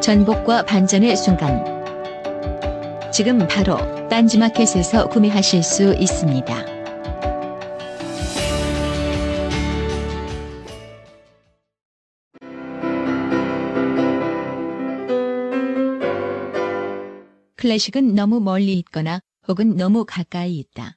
전복과 반전의 순간 지금 바로 딴지마켓에서 구매하실 수 있습니다. 클래식은 너무 멀리 있거나 혹은 너무 가까이 있다.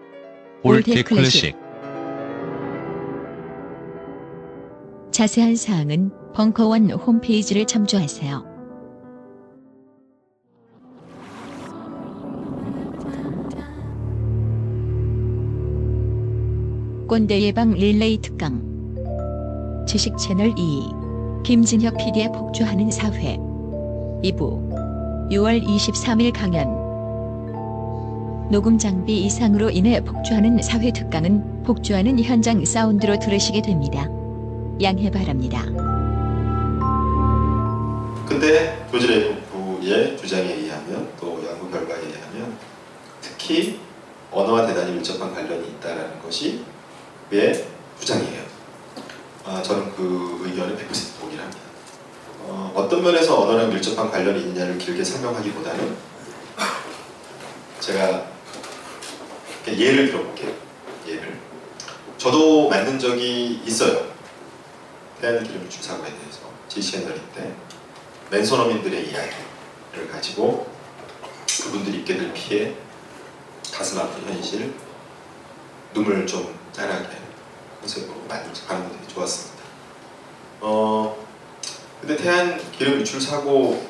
all the 클래식. 자세한 사항은 벙커원 홈페이지를 참조하세요. 꼰대 예방 릴레이 특강. 지식채널 e 김진혁 PD의 폭주하는 사회. 2부 6월 23일 강연 녹음 장비 이상으로 인해 폭주하는 사회 특강은 폭주하는 현장 사운드로 들으시게 됩니다. 양해 바랍니다. 근데 조지레 부부의 주장에 의하면 또 연구 결과에 의하면 특히 언어와 대단히 밀접한 관련이 있다는 것이 왜 주장이에요. 아, 저는 그 의견에 100% 동의를 합니다. 어, 어떤 면에서 언어랑 밀접한 관련이 있느냐를 길게 설명하기보다는 제가 예를 들어볼게요. 예를. 저도 만든 적이 있어요. 태양의 기름 유출 사고에 대해서 GCN을 때 맨손 어민들의 이야기를 가지고 그분들이 입게 될 피해, 가슴 아픈 현실, 눈물 좀 짠하게 컨셉으로 만든 게 되게 좋았습니다. 어, 근데 태안 기름 유출 사고라고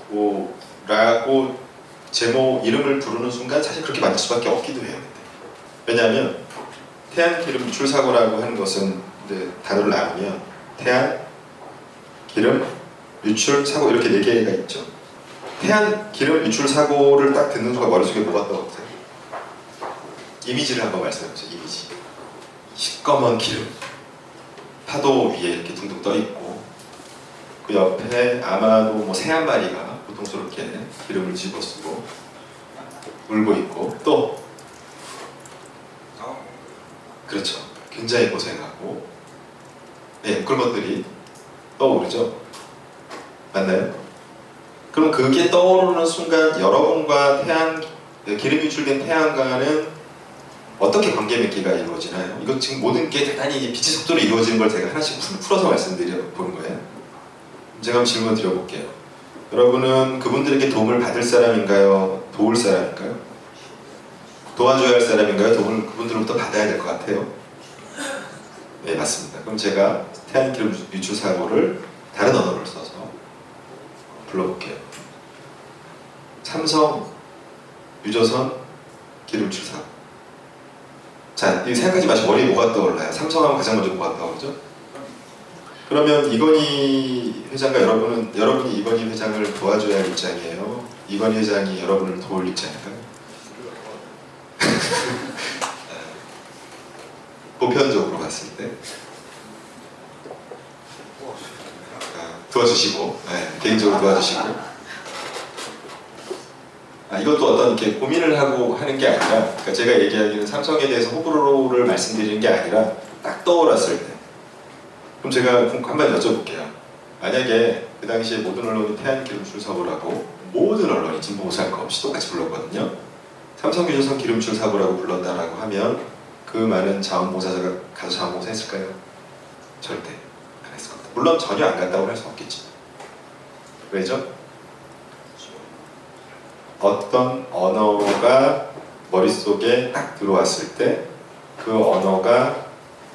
제목 이름을 부르는 순간 사실 그렇게 만들 수밖에 없기도 해요. 왜냐하면 태안 기름 유출 사고라고 하는 것은 이제 단어를 나누면 태안 기름 유출 사고 이렇게 네 개가 있죠. 태안 기름 유출 사고를 딱 듣는 순간 머릿속에 뭐가 떠오르세요? 이미지를 한번 말씀해 보세요. 이미지. 시꺼먼 기름. 파도 위에 이렇게 둥둥 떠 있고 그 옆에 아마도 뭐 새 한 마리가 고통스럽게 기름을 집어쓰고 울고 있고 또 그렇죠. 굉장히 고생하고 네, 그런 것들이 떠오르죠. 맞나요? 그럼 그게 떠오르는 순간 여러분과 태양 기름 유출된 태양과는 어떻게 관계 맺기가 이루어지나요? 이거 지금 모든 게 대단히 빛의 속도로 이루어지는 걸 제가 하나씩 풀어서 말씀드려 보는 거예요. 제가 질문 드려볼게요. 여러분은 그분들에게 도움을 받을 사람인가요? 도울 사람인가요? 도와줘야 할 사람인가요? 도움을 그분들로부터 받아야 될 것 같아요. 네, 맞습니다. 그럼 제가 태안기름 유출 사고를 다른 언어를 써서 불러볼게요. 삼성 유조선 기름칠 사고. 자, 이 생각하지 마시고 머리에 뭐가 떠올라요? 삼성하면 가장 먼저 뭐가 떠오르죠? 그러면 이건희 회장과 여러분은 여러분이 이건희 회장을 도와줘야 할 입장이에요. 이건희 회장이 여러분을 도울 입장인가요? 보편적으로 봤을 때. 아, 도와주시고 네, 개인적으로 도와주시고. 아, 이것도 어떤 이렇게 고민을 하고 하는 게 아니라 그러니까 제가 얘기하기는 삼성에 대해서 호불호를 말씀드리는 게 아니라 딱 떠올랐을 때. 그럼 제가 한번 여쭤볼게요. 만약에 그 당시에 모든 언론이 태안기름 출사고라고 모든 언론이 진보 보수할 거 없이 똑같이 불렀거든요 삼성유조선 기름출 사고라고 불렀다라고 하면 그 많은 자원봉사자가 가서 자원봉사 했을까요? 절대 안 했을 겁니다. 물론 전혀 안 갔다고 할 수 없겠지. 왜죠? 어떤 언어가 머릿속에 딱 들어왔을 때 그 언어가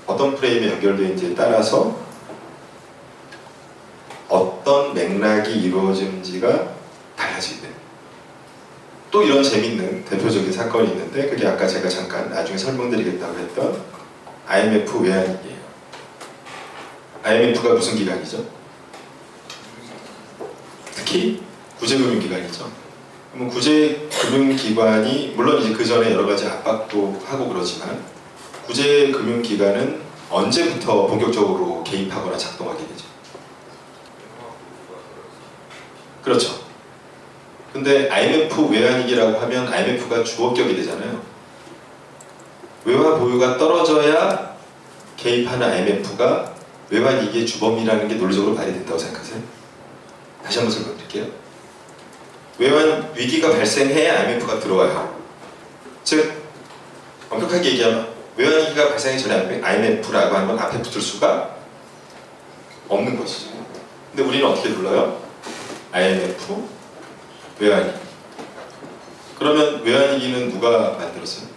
어떤 프레임에 연결되는지에 따라서 어떤 맥락이 이루어지는지가 달라지게 됩니다. 또 이런 재밌는 대표적인 사건이 있는데 그게 아까 제가 잠깐 나중에 설명드리겠다고 했던 IMF 외환위기예요. IMF가 무슨 기관이죠? 특히 구제금융기관이죠. 그러면 구제금융기관이 물론 이제 그 전에 여러 가지 압박도 하고 그러지만 구제금융기관은 언제부터 본격적으로 개입하거나 작동하게 되죠? 그렇죠. 근데 IMF 외환위기라고 하면 IMF가 주업격이 되잖아요. 외화 보유가 떨어져야 개입하는 IMF가 외환위기의 주범이라는 게 논리적으로 말이 된다고 생각하세요? 다시 한번 설명드릴게요. 외환 위기가 발생해야 IMF가 들어와요. 즉 엄격하게 얘기하면 외환 위기가 발생하기 전에 IMF라고 하면 앞에 붙을 수가 없는 것이죠. 근데 우리는 어떻게 불러요? IMF 외환위기. 그러면 외환위기는 누가 만들었어요?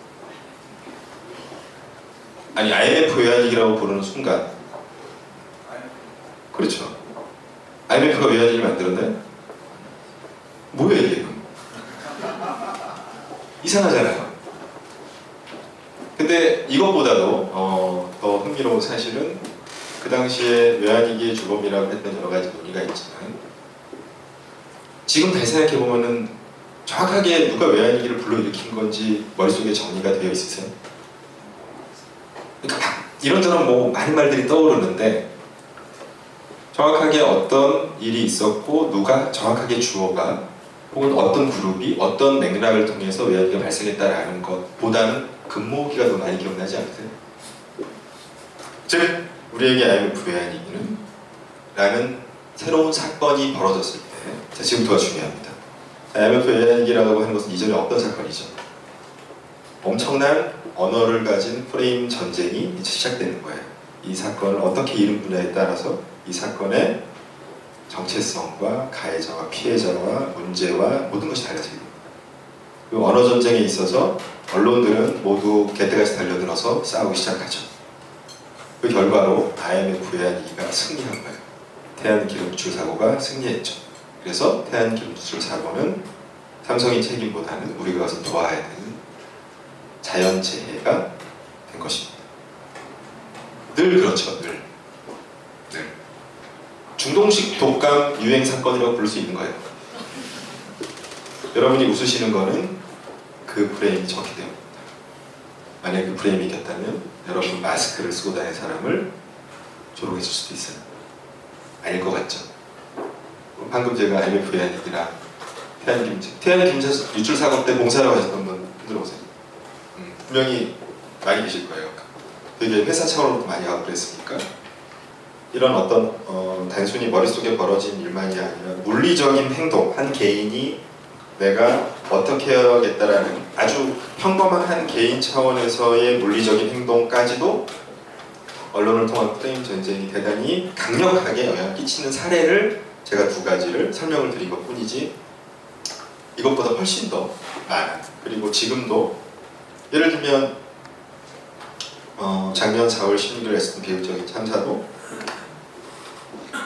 아니 IMF 외환위기라고 부르는 순간 그렇죠. IMF가 외환위기를 만들었나요? 뭐예요 이게? 이상하잖아요. 근데 이것보다도 어, 더 흥미로운 사실은 그 당시에 외환위기의 주범이라고 했던 여러 가지 논의가 있지만 지금 다시 생각해 보면은 정확하게 누가 외환위기를 불러일으킨 건지 머릿속에 정리가 되어 있으세요? 그러니까 막 이런저런 뭐 많은 말들이 떠오르는데 정확하게 어떤 일이 있었고 누가 정확하게 주어가 혹은 어떤 그룹이 어떤 맥락을 통해서 외환위기가 발생했다라는 것보다는 근무기가 더 많이 기억나지 않으세요? 즉 우리에게 IMF 외환위기는 라는 새로운 사건이 벌어졌을 때 자, 지금부터가 중요합니다. IMF 외환위기라고 하는 것은 이전에 없던 사건이죠. 엄청난 언어를 가진 프레임 전쟁이 이제 시작되는 거예요. 이 사건을 어떻게 이름 분야에 따라서 이 사건의 정체성과 가해자와 피해자와 문제와 모든 것이 달라지게 됩니다. 그 언어 전쟁에 있어서 언론들은 모두 개떼같이 달려들어서 싸우기 시작하죠. 그 결과로 IMF 외환위기가 승리한 거예요. 태안기름출 사고가 승리했죠. 그래서 태안기름출 사고는 삼성의 책임보다는 우리가 가서 도와야 되는 자연재해가 된 것입니다. 늘 그렇죠, 늘. 늘. 중동식 독감 유행 사건이라고 부를 수 있는 거예요. 여러분이 웃으시는 거는 그 프레임이 적기 때문입니다. 만약 그 프레임이 이겼다면 여러분 마스크를 쓰고 다니는 사람을 조롱해 줄 수도 있어요. 아닐 것 같죠? 방금 제가 외환위기랑 태안김치 태안김치 유출 사고 때 봉사라고 하셨던 분 들어보세요. 음, 분명히 많이 계실 거예요. 되게 회사 차원으로 많이 하고 그랬으니까 이런 어떤 어, 단순히 머릿속에 벌어진 일만이 아니라 물리적인 행동 한 개인이 내가 어떻게 해야겠다라는 아주 평범한 한 개인 차원에서의 물리적인 행동까지도 언론을 통한 프레임 전쟁이 대단히 강력하게 영향을 끼치는 사례를 제가 두 가지를 설명을 드린 것 뿐이지 이것보다 훨씬 더 많은 그리고 지금도 예를 들면 어, 작년 4월 16일 했던 비극적인 참사도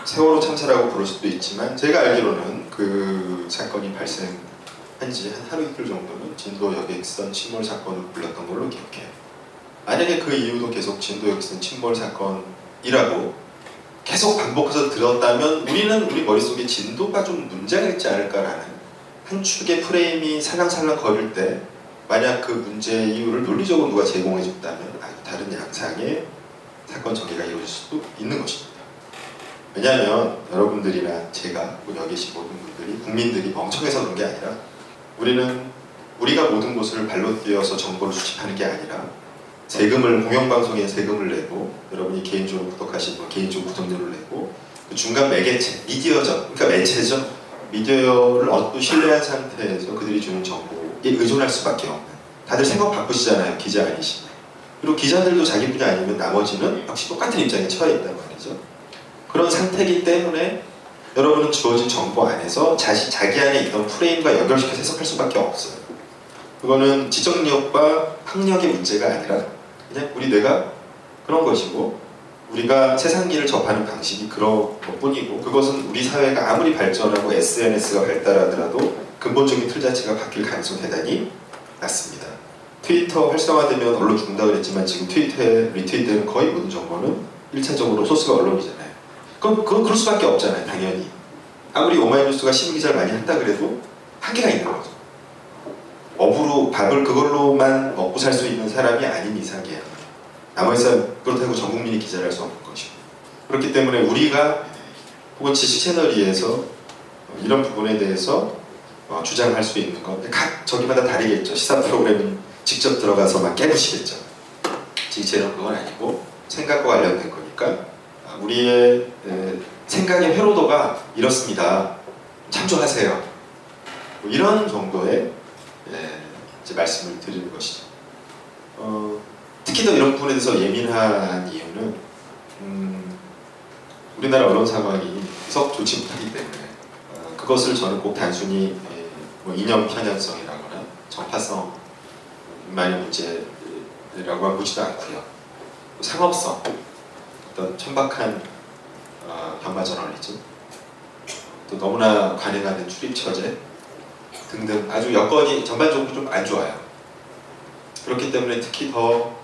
세월호 참사라고 부를 수도 있지만 제가 알기로는 그 사건이 발생할 한지 한 하루 이틀 정도는 진도 여객선 침몰 사건을 불렀던 걸로 기억해요. 만약에 그 이후도 계속 진도 여객선 침몰 사건이라고 계속 반복해서 들었다면 우리는 우리 머릿속에 진도가 좀 문제가 있지 않을까라는 한 축의 프레임이 살랑살랑 거릴 때 만약 그 문제의 이유를 논리적으로 누가 제공해 줬다면 아주 다른 양상의 사건 전개가 이루어질 수도 있는 것입니다. 왜냐하면 여러분들이나 제가 뭐 여기 계신 모든 분들이 국민들이 멍청해서 그런 게 아니라 우리는 우리가 모든 곳을 발로 뛰어서 정보를 수집하는 게 아니라 세금을 공영방송에 세금을 내고 여러분이 개인적으로 구독하신 분 개인적으로 구독료를 내고 그 중간 매개체 미디어죠. 그러니까 매체죠. 미디어를 얻고 신뢰한 상태에서 그들이 주는 정보에 의존할 수밖에 없는. 다들 생각 바쁘시잖아요 기자 아니시면. 그리고 기자들도 자기 분야 아니면 나머지는 역시 똑같은 입장에 처해 있단 말이죠. 그런 상태이기 때문에 여러분은 주어진 정보 안에서 자시, 자기 안에 있던 프레임과 연결시켜서 해석할 수밖에 없어요. 그거는 지적력과 학력의 문제가 아니라 그냥 우리 뇌가 그런 것이고 우리가 세상일을 접하는 방식이 그런 것뿐이고 그것은 우리 사회가 아무리 발전하고 SNS가 발달하더라도 근본적인 틀 자체가 바뀔 가능성이 대단히 낮습니다. 트위터 활성화되면 언론 죽는다 그랬지만 지금 트위터에 리트윗되는 거의 모든 정보는 1차적으로 소스가 언론이잖아요. 그럼 그건 그럴 수밖에 없잖아요. 당연히. 아무리 오마이뉴스가 신문기사를 많이 한다 그래도 한계가 있는 거죠. 업으로 밥을 그걸로만 먹고 살 수 있는 사람이 아닌 이상이야. 사람 그렇다고 전 국민이 기자를 할 수 없는 것이고 그렇기 때문에 우리가 혹은 지식 채널위에서 이런 부분에 대해서 어, 주장할 수 있는 것 각 저기마다 다르겠죠. 시사 프로그램은 직접 들어가서 막 깨부시겠죠. 채널 그건 아니고 생각과 관련된 거니까 아, 우리의 에, 생각의 회로도가 이렇습니다. 참조하세요. 뭐 이런 정도의 말씀을 드리는 것이죠. 어, 특히 더 이런 부분에 대해서 예민한 이유는 음, 우리나라 언론 상황이 썩 좋지 못하기 때문에 어, 그것을 저는 꼭 단순히 예, 뭐 이념 편향성이라거나 정파성만의 문제라고 보지도 않고요. 상업성, 어떤 천박한 어, 현마 저널리즘, 또 너무나 관행하는 출입 처제 등등 아주 여건이 전반적으로 좀 안 좋아요. 그렇기 때문에 특히 더 어,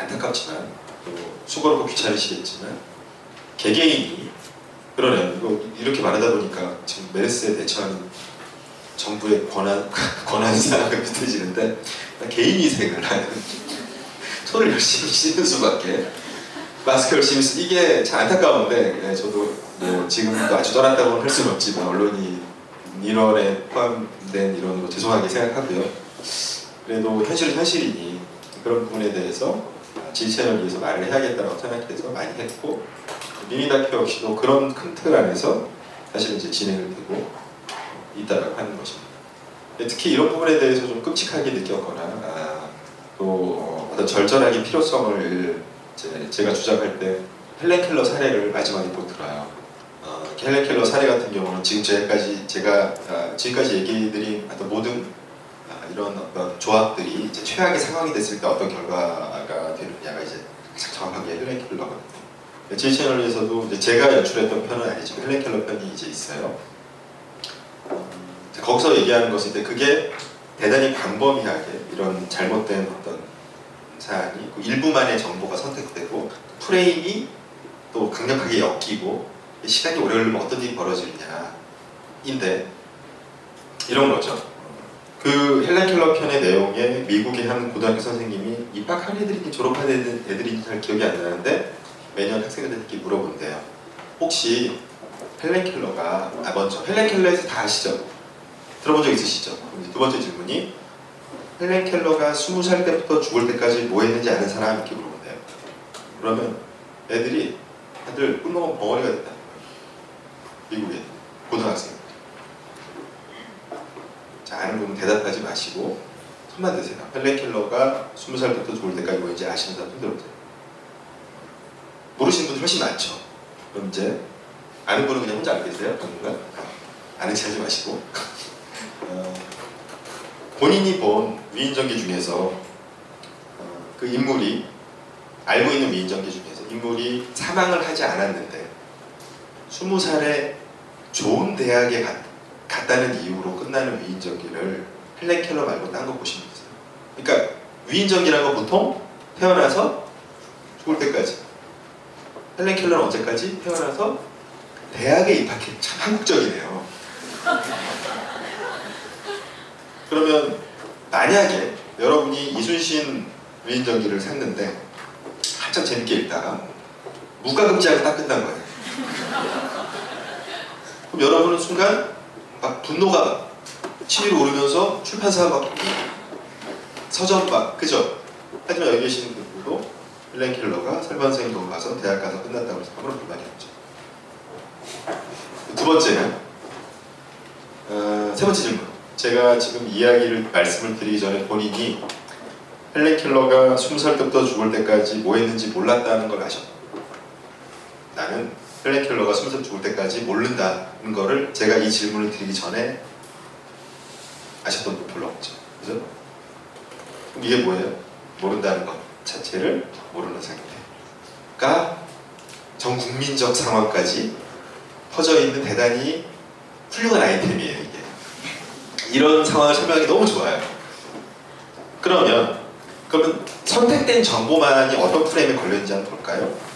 안타깝지만 또 수고롭고 귀찮으시겠지만 개개인이 그러네요. 이거 이렇게 말하다 보니까 지금 메르스에 대처하는 정부의 권한 권한 사항이 비틀지는데 개인 위생을 하는 손을 열심히 씻는 수밖에 마스크 열심히 쓰 이게 참 안타까운데 예, 저도 뭐 지금도 아주 떠났다고는 할 수는 없지만 언론이 민원에 포함된 이론으로 죄송하게 생각하고요. 그래도 현실은 현실이니 그런 부분에 대해서 지지채널 위해서 말을 해야겠다고 생각해서 많이 했고 미니다큐 역시도 그런 큰 틀 안에서 사실 이제 진행을 되고 있다라고 하는 것입니다. 특히 이런 부분에 대해서 좀 끔찍하게 느꼈거나 아, 또 어떤 절절하게 필요성을 제가 주장할 때 헬렌 켈러 사례를 마지막에 꼭 들어요. 어, 헬렌 켈러 사례 같은 경우는 지금 제까지 제가 아, 지금까지 얘기드린 어떤 모든 아, 이런 어떤 조합들이 이제 최악의 상황이 됐을 때 어떤 결과가 되느냐가 이제 정확하게 헬렌 켈러거든요. 제 채널에서도 이제 제가 연출했던 편은 아니지만 헬렌 켈러 편이 이제 있어요. 음, 거기서 얘기하는 것은 이제 그게 대단히 광범위하게 이런 잘못된 어떤 사안이 그 일부만의 정보가 선택되고 프레임이 또 강력하게 엮이고 시간이 오래 걸리면 어떤 일이 벌어지느냐인데 이런 거죠. 그 헬렌 켈러 편의 내용에 미국의 한 고등학교 선생님이 입학한 애들인지 졸업한 애들인지 잘 기억이 안 나는데 매년 학생들에게 물어본대요. 혹시 헬렌 켈러가 아 먼저 헬렌 켈러에서 다 아시죠? 들어본 적 있으시죠? 두 번째 질문이 헬렌 켈러가 20살 때부터 죽을 때까지 뭐 했는지 아는 사람 이렇게 물어본대요. 그러면 애들이 다들 꿀먹은 벙어리가 거예요. 미국의 고등학생. 자, 아는 분은 대답하지 마시고 손만 드세요. 헬렌 켈러가 20살 때부터 죽을 때까지 뭐 했는지 아시는 사람 손 들어보세요. 모르시는 분들 훨씬 많죠. 그럼 이제 아는 분은 그냥 혼자 계세요? 당분간? 아는 체 하지 마시고 어, 본인이 본 위인전기 중에서 어, 그 인물이 알고 있는 위인전기 중에서 인물이 사망을 하지 않았는데 20살에 좋은 대학에 갔, 같다는 이유로 끝나는 위인전기를 헬렌 켈러 말고 딴 거 보시면 돼요. 그러니까 위인전기라는 건 보통 태어나서 죽을 때까지. 헬렌 켈러는 언제까지? 태어나서 대학에 입학해. 참 한국적이네요. 그러면 만약에 여러분이 이순신 위인전기를 샀는데 한참 재밌게 읽다가 무가금지하고 딱 끝난 거예요. 그럼 여러분은 순간 막 분노가 치밀어 오르면서 출판사 막 서점 막 그죠? 하지만 여기 계시는 분들도 힐렌 켈러가 설반생 돈 가서 대학 가서 끝났다고 해서 아무런 불만이 없죠. 두 번째는 어, 세 번째 질문. 제가 지금 이야기를 말씀을 드리기 전에 본인이 헬렌 켈러가 20살 때부터 죽을 때까지 뭐 했는지 몰랐다는 걸 아셨다. 나는 헬렌 켈러가 20살 죽을 때까지 모른다는 거를 제가 이 질문을 드리기 전에 아셨던 분 별로 없죠. 그죠? 이게 뭐예요? 모른다는 것 자체를 모르는 상태가 전 국민적 상황까지 퍼져 있는 대단히 훌륭한 아이템이에요, 이게. 이런 상황을 설명하기 너무 좋아요. 그러면 그러면 선택된 정보만이 어떤 프레임에 걸렸는지 한번 볼까요?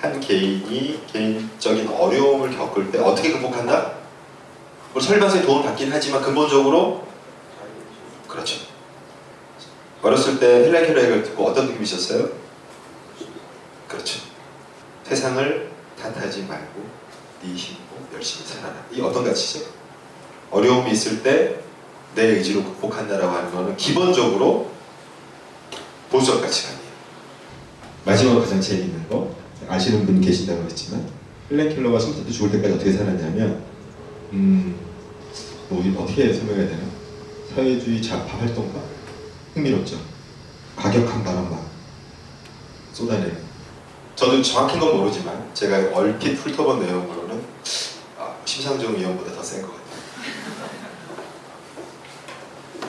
한 개인이 개인적인 어려움을 겪을 때 어떻게 극복한다? 뭐 설명서에 도움을 받긴 하지만 근본적으로 그렇죠. 어렸을 때 헬렌 켈러 얘기를 듣고 어떤 느낌이셨어요? 그렇죠. 세상을 탓하지 말고 네 힘으로 열심히 살아라. 이 어떤 가치죠? 어려움이 있을 때 내 의지로 극복한다라고 하는 거는 기본적으로 보수적 가치관이에요. 마지막으로 가장 재미있는 거 아시는 분 계신다고 했지만 헬렌 20살 때 죽을 때까지 어떻게 살았냐면 음, 뭐 이- 어떻게 설명해야 되나? 사회주의 좌파 활동가? 흥미롭죠. 과격한 막 쏟아내는. 저도 정확한 건 모르지만 제가 얼핏 훑어본 내용으로는 아, 심상정 의원보다 더 센 것 같아요.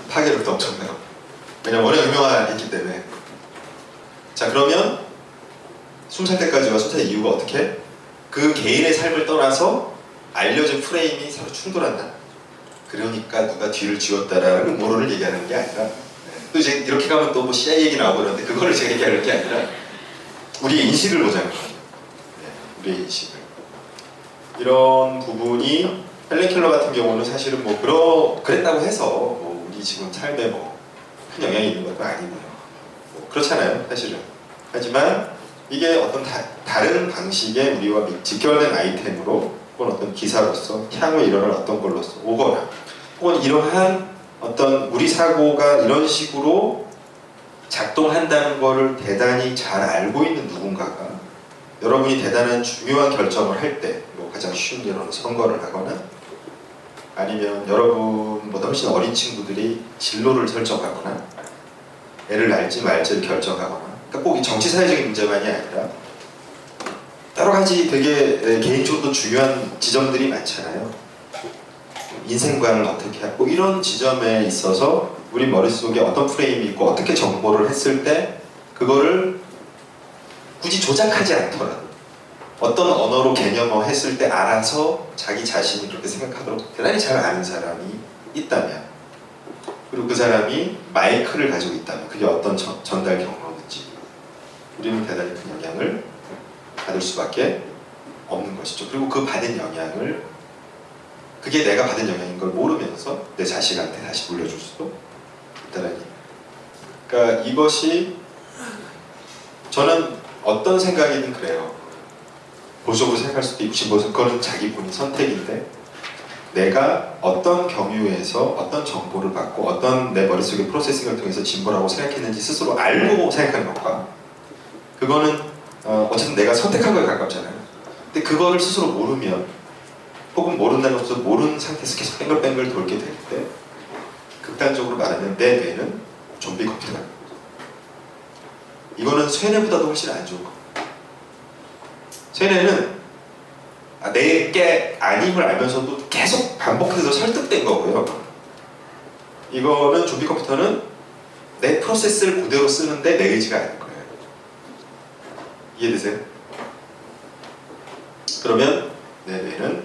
파괴력도 엄청나요. 왜냐면 워낙 유명했기 때문에. 자 그러면 20살 때까지와 20살 이후가 어떻게? 그 개인의 삶을 떠나서 알려진 프레임이 서로 충돌한다. 그러니까 누가 뒤를 지웠다라는 모로를 얘기하는 게 아니라 네. 또 이제 이렇게 가면 또 뭐 CIA 얘기 나오고 그러는데 그거를 제가 얘기하는 게 아니라 우리의 인식을 보자는 거예요. 네, 우리의 인식을. 이런 부분이 헬렌 켈러 같은 경우는 사실은 뭐 그러 그랬다고 해서 뭐 우리 지금 삶에 뭐 큰 영향이 있는 것도 아니고요. 뭐 그렇잖아요, 사실은. 하지만 이게 어떤 다, 른 방식의 우리와 미- 직결된 아이템으로 혹은 어떤 기사로서 향후에 일어날 어떤 걸로서 오거나 혹은 이러한 어떤 우리 사고가 이런 식으로 작동한다는 거를 대단히 잘 알고 있는 누군가가 여러분이 대단한 중요한 결정을 할 때, 뭐 가장 쉬운 예로는 선거를 하거나 아니면 여러분보다 훨씬 어린 친구들이 진로를 설정하거나 애를 낳을지 말지를 결정하거나 그러니까 꼭 이 정치 사회적인 문제만이 아니라 여러 가지 되게 에, 개인적으로 중요한 지점들이 많잖아요. 인생관을 어떻게 하고 이런 지점에 있어서 우리 머릿속에 어떤 프레임이 있고 어떻게 정보를 했을 때 그거를 굳이 조작하지 않더라도 어떤 언어로 개념화 했을 때 알아서 자기 자신이 그렇게 생각하도록 대단히 잘 아는 사람이 있다면 그리고 그 사람이 마이크를 가지고 있다면 그게 어떤 전, 전달 경로든지 우리는 대단히 큰 영향을 받을 수밖에 없는 것이죠. 그리고 그 받은 영향을 그게 내가 받은 영향인 걸 모르면서 내 자식한테 다시 물려줄 수도 있다는 얘기. 그러니까 이것이 저는 어떤 생각이든 그래요. 보수적으로 생각할 수도 있고 진보적 그거는 자기 본인 선택인데 내가 어떤 경유에서 어떤 정보를 받고 어떤 내 머릿속의 프로세싱을 통해서 진보라고 생각했는지 스스로 알고 생각하는 것과 그거는 어, 어쨌든 내가 선택한 거에 가깝잖아요. 근데 그거를 스스로 모르면 혹은 모른다는 것도 모르는 상태에서 계속 뱅글뱅글 돌게 될 때 극단적으로 말하면 내 뇌는 좀비 컴퓨터가. 이거는 쇠뇌보다도 훨씬 안 좋은 겁니다. 쇠뇌는 아, 내게 아님을 알면서도 계속 반복해서 설득된 거고요. 이거는 좀비 컴퓨터는 내 프로세스를 그대로 쓰는데 내 의지가 거예요. 이해되세요? 그러면 내 뇌는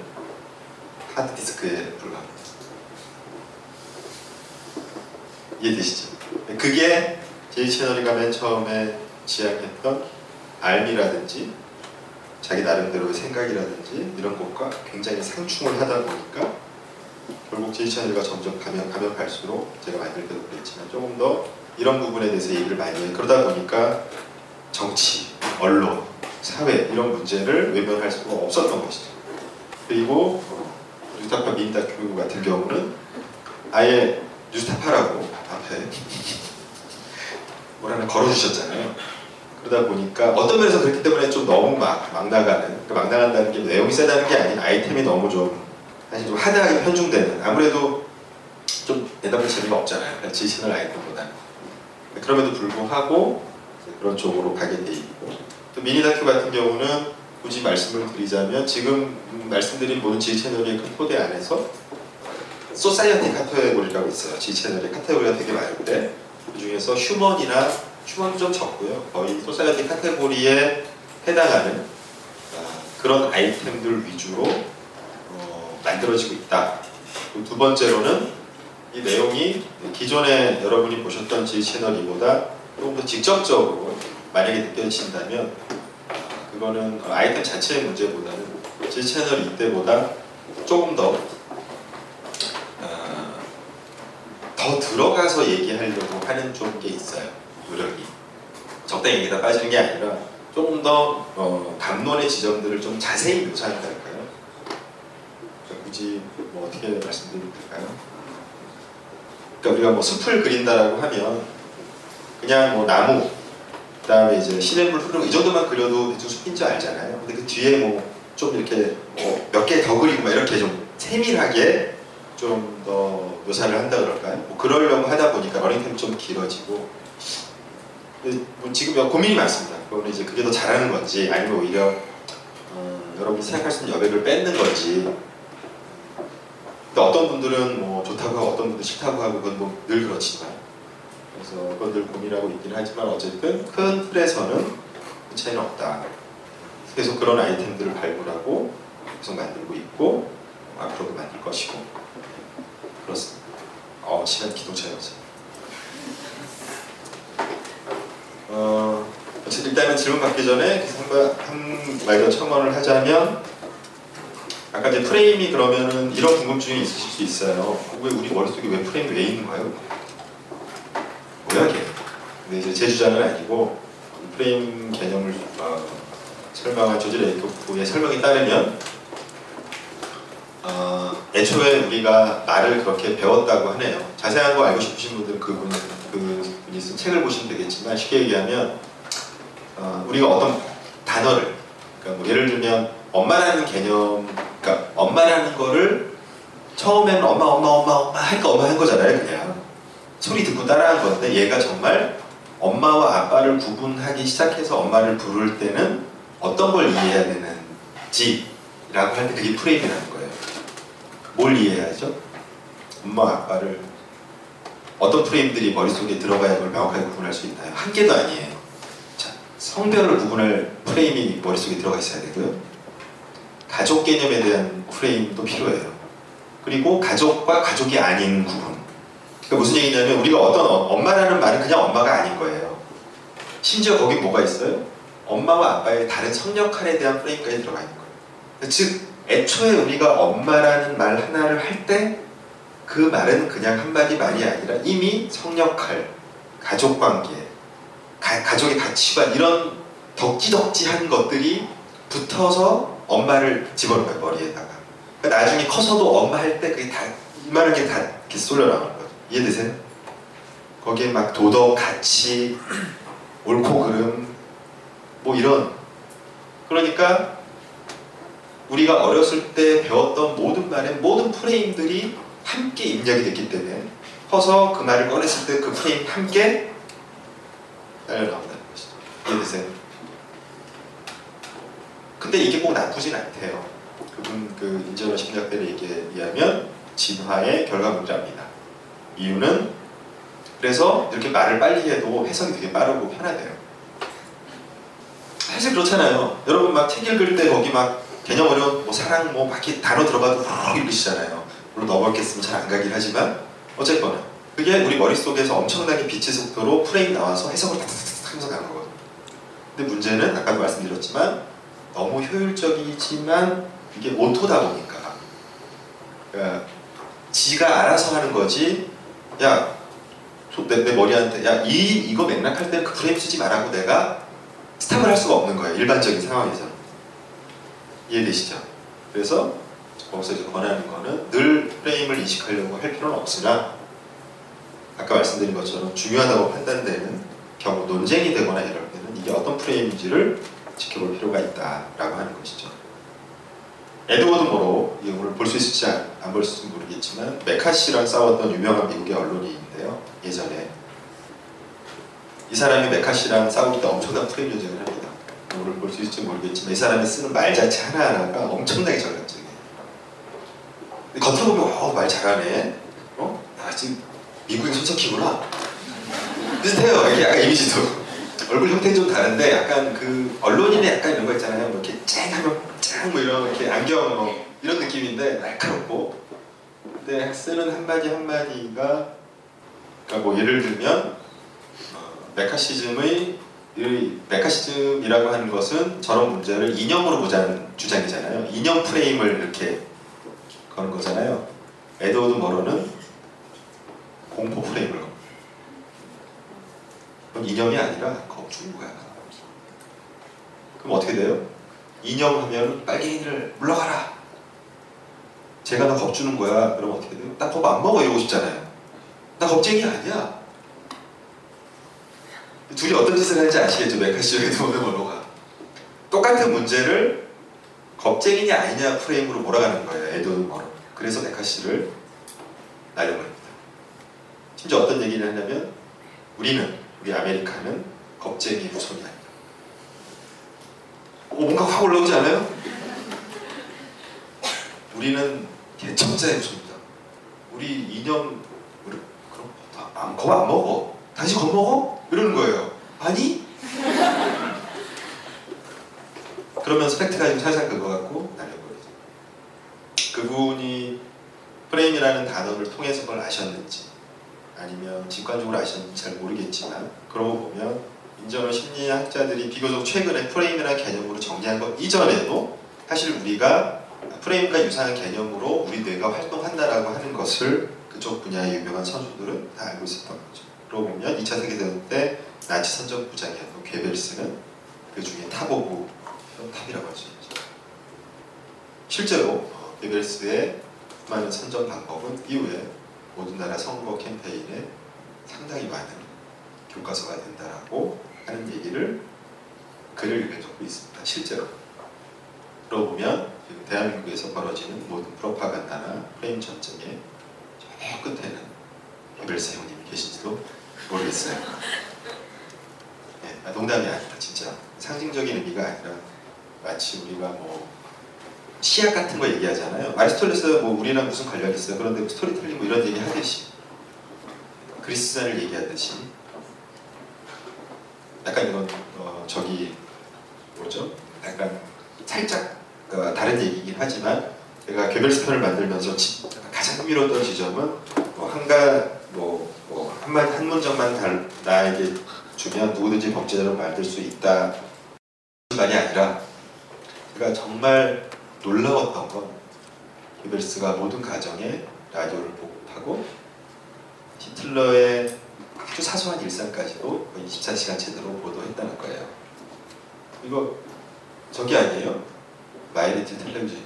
하드디스크에 불과합니다. 이해되시죠? 그게 제 채널이 가면 처음에 지향했던 알미라든지 자기 나름대로의 생각이라든지 이런 것과 굉장히 상충을 하다 보니까 결국 제 채널과 점점 가면 가면 갈수록 제가 만들 때도 그랬지만 조금 더 이런 부분에 대해서 얘기를 많이 해요. 그러다 보니까 정치, 언론, 사회 이런 문제를 외면할 수가 없었던 것이죠. 그리고 뉴스타파 민다큐 같은 경우는 아예 뉴스타파라고 앞에 뭘 하나 걸어주셨잖아요. 그러다 보니까 어떤 면에서 그렇기 때문에 좀 너무 막, 막 나가는 그러니까 막 나간다는 게 내용이 세다는 게 아닌 아이템이 너무 좀 사실 좀 hard하게 편중되는 아무래도 좀 내다볼 재미가 없잖아요. 지채널 아이템보다는 그럼에도 불구하고 그런 쪽으로 가게 돼 있고 또 미니 다큐 같은 경우는 굳이 말씀을 드리자면 지금 말씀드린 모든 지채널의 큰 토대 안에서 society 카테고리라고 있어요. 지채널의 카테고리가 되게 많은데 그 중에서 human이나 human도 좀 적고요. 거의 society 카테고리에 해당하는 아, 그런 아이템들 위주로 어, 만들어지고 있다. 두 번째로는 이 내용이 기존에 여러분이 보셨던 G 채널이보다 조금 더 직접적으로 만약에 느껴진다면 그거는 아이템 자체의 문제보다는 제 채널 이때보다 조금 더, 어, 더 들어가서 얘기하려고 하는 좀게 있어요. 노력이. 적당히 얘기다 빠지는 게 아니라 조금 더 어, 감론의 지점들을 좀 자세히 묘사한달까요? 굳이 뭐 어떻게 말씀드리면 될까요? 그러니까 우리가 뭐 숲을 그린다라고 하면 그냥 뭐 나무 그다음에 이제 시냇물 흐르고 이 정도만 그려도 대충 숲인 줄 알잖아요. 근데 그 뒤에 뭐 좀 이렇게 뭐 몇 개 더 그리고 막 이렇게 좀 세밀하게 좀 더 묘사를 한다 그럴까요? 뭐 그러려고 하다 보니까 러닝타임이 좀 길어지고 뭐 지금 고민이 많습니다. 그거는 이제 그게 더 잘하는 건지 아니면 오히려 어, 여러분이 생각할 수 있는 여백을 뺏는 건지 근데 어떤 분들은 뭐 좋다고 하고 어떤 분들은 싫다고 하고 그건 뭐 늘 그렇지만 그래서 그건들 고민하고 있긴 하지만 어쨌든 큰 틀에서는 차이는 없다. 계속 그런 아이템들을 발굴하고 계속 만들고 있고 앞으로도 만들 것이고 그렇습니다. 어 시간 기동차였어요. 어 일단은 질문 받기 전에 한말더 첨언을 하자면 아까 이제 프레임이 그러면은 이런 궁금증이 있으실 수 있어요. 왜 우리 머릿속에 왜 프레임이 왜 있는가요? 뭐야 걔? 근데 이제 제 주장은 아니고 프레임 개념을 어, 설명한 조지 레이코프의 설명에 따르면 어, 애초에 우리가 말을 그렇게 배웠다고 하네요. 자세한 거 알고 싶으신 분들은 그분 그분이 쓴 책을 보시면 되겠지만 쉽게 얘기하면 어, 우리가 어떤 단어를 그러니까 뭐 예를 들면 엄마라는 개념, 그러니까 엄마라는 거를 처음에는 엄마 엄마 엄마 엄마 하니까 엄마 한 거잖아요, 그냥. 소리 듣고 따라한 건데 얘가 정말 엄마와 아빠를 구분하기 시작해서 엄마를 부를 때는 어떤 걸 이해해야 되는지 라고 할 때 그게 프레임이라는 거예요. 뭘 이해해야죠? 엄마 아빠를 어떤 프레임들이 머릿속에 들어가야 그걸 명확하게 구분할 수 있나요? 한 개도 아니에요. 자, 성별을 구분할 프레임이 머릿속에 들어가 있어야 되고요. 가족 개념에 대한 프레임도 필요해요. 그리고 가족과 가족이 아닌 구분. 그러니까 무슨 얘기냐면 우리가 어떤 어- 엄마라는 말은 그냥 엄마가 아닌 거예요. 심지어 거기 뭐가 있어요? 엄마와 아빠의 다른 성역할에 대한 프레임까지 들어가 있는 거예요. 즉 애초에 우리가 엄마라는 말 하나를 할 때 그 말은 그냥 한마디 말이 아니라 이미 성역할, 가족관계, 가, 가족의 가치관 이런 덕지덕지한 것들이 붙어서 엄마를 집어넣은 거예요 머리에다가. 그러니까 나중에 커서도 엄마 할 때 그게 다 이만한 게 다 쏠려 거예요. 이해되세요? 거기에 막 도덕, 가치, 옳고 그름, 뭐 이런. 그러니까 우리가 어렸을 때 배웠던 모든 말의 모든 프레임들이 함께 입력이 됐기 때문에 커서 그 말을 꺼냈을 때 그 프레임 함께 날려나온다는 것이죠. 이해되세요? 근데 이게 꼭 나쁘진 않대요. 그분 그 인재원 심리학들의 얘기에 의하면 진화의 결과물자입니다. 이유는 그래서 이렇게 말을 빨리 해도 해석이 되게 빠르고 편하대요. 사실 그렇잖아요. 여러분 막 책 읽을 때 거기 막 개념 어려운 뭐 사랑 뭐막 이렇게 단어 들어가도 훅 읽으시잖아요. 물론 너무 읽겠으면 잘 안 가긴 하지만 어쨌거나 그게 우리 머릿속에서 엄청나게 빛의 속도로 프레임 나와서 해석을 탁탁탁 하면서 가는 거거든요. 근데 문제는 아까도 말씀드렸지만 너무 효율적이지만 이게 오토다 보니까 그러니까 지가 알아서 하는 거지 야 소- 내, 내 머리한테 야 이 이거 맥락할 때그 프레임 쓰지 말라고 내가 스탑을 할 수가 없는 거예요 일반적인 상황에서 이해되시죠? 그래서 거기서 이제 권하는 거는 늘 프레임을 인식하려고 할 필요는 없으나 아까 말씀드린 것처럼 중요하다고 판단되는 경우 논쟁이 되거나 이럴 때는 이게 어떤 프레임인지를 지켜볼 필요가 있다라고 하는 것이죠. 에드워드 모로 이 오늘 볼 수 있을지 안 볼수 있을지 모르겠지만 메카시랑 싸웠던 유명한 미국의 언론인인데요. 예전에 이 사람이 메카시랑 때 엄청난 프레임 전쟁을 합니다. 오늘 볼 수 있을지 모르겠지만 이 사람이 쓰는 말 자체 하나하나가 엄청나게 전략적이에요. 겉으로 보면 어, 말 잘하네. 어? 아, 지금 미국인 손석희구나. 비슷해요. 이게 약간 이미지도. 얼굴 형태는 좀 다른데 약간 그 언론인의 약간 이런 거 있잖아요. 뭐 이렇게 쨍 하면 쨍 뭐 이런 이렇게 안경 뭐 이런 느낌인데 날카롭고. 근데 쓰는 한마디 한마디가 그러니까 뭐 예를 들면 어, 메카시즘의 이 메카시즘이라고 하는 것은 저런 문제를 이념으로 보자는 주장이잖아요. 이념 프레임을 이렇게 거는 거잖아요. 에드워드 머로는 공포 프레임을. 그럼 이념이 아니라 거야. 그럼 어떻게 돼요? 이념하면 빨갱이를 물러가라. 제가 너 겁주는 거야. 그럼 어떻게 돼요? 나 겁 안 먹어 이러고 싶잖아요. 나 겁쟁이 아니야. 둘이 어떤 짓을 하는지 아시겠죠? 메카시오에도 오는 머로가 똑같은 문제를 겁쟁이냐 아니냐 프레임으로 몰아가는 거예요. 에드워드 머로. 그래서 메카시를 날려버립니다. 심지어 어떤 얘기를 하냐면 우리는 우리 아메리카는 겁쟁이 후손이 아니다. 오, 뭔가 확 올라오지 않아요? 우리는 개척자의 후손이다. 우리 이념 우리 그럼 안, 겁안 먹어. 당신 겁 먹어? 이러는 거예요. 아니? 그러면서 팩트가 좀 살살 긁어갖고 날려버리죠. 그분이 프레임이라는 단어를 통해서 그걸 아셨는지 아니면 직관적으로 아셨는지 잘 모르겠지만 그러고 보면 인정한 심리학자들이 비교적 최근에 프레임이라는 개념으로 정리한 것 이전에도 사실 우리가 프레임과 유사한 개념으로 우리 뇌가 활동한다라고 하는 것을 그쪽 분야의 유명한 선수들은 다 알고 있었던 거죠. 그러고 보면 2차 세계대전 때 나치 선전 부장이었던 괴벨스는 그 중에 top of top이라고 할 수 있죠. 실제로 괴벨스의 많은 선전 방법은 이후에 모든 나라 선거 캠페인에 상당히 많은 교과서가 된다라고 하는 얘기를 글을 읽은 적도 있습니다. 실제로. 그러고 보면 지금 대한민국에서 벌어지는 모든 프로파간다나 프레임 전쟁의 저 끝에는 개별사 형님이 계신지도 모르겠어요. 네, 아, 농담이 아니라 진짜 상징적인 의미가 아니라 마치 우리가 뭐 시약 같은 거 얘기하잖아요. 아리스토텔레스 뭐 우리랑 무슨 관련 있어요? 그런데 스토리텔링 뭐 이런 얘기 하듯이 그리스산을 얘기하듯이 약간 이건 어, 저기 뭐죠? 약간 살짝 어, 다른 얘기긴 하지만 제가 개별스 편을 만들면서 지- 가장 흥미로웠던 지점은 뭐 한가 뭐, 뭐한 문장만 달, 나에게 주면 누구든지 범죄자로 만들 수 있다 만이 아니라 제가 정말 놀라웠던 건 개별스가 모든 가정에 라디오를 보급하고 히틀러의 아주 사소한 일상까지도 거의 24시간 제대로 보도했다는 거예요. 이거 저기 아니에요? 마이 리틀 텔레비전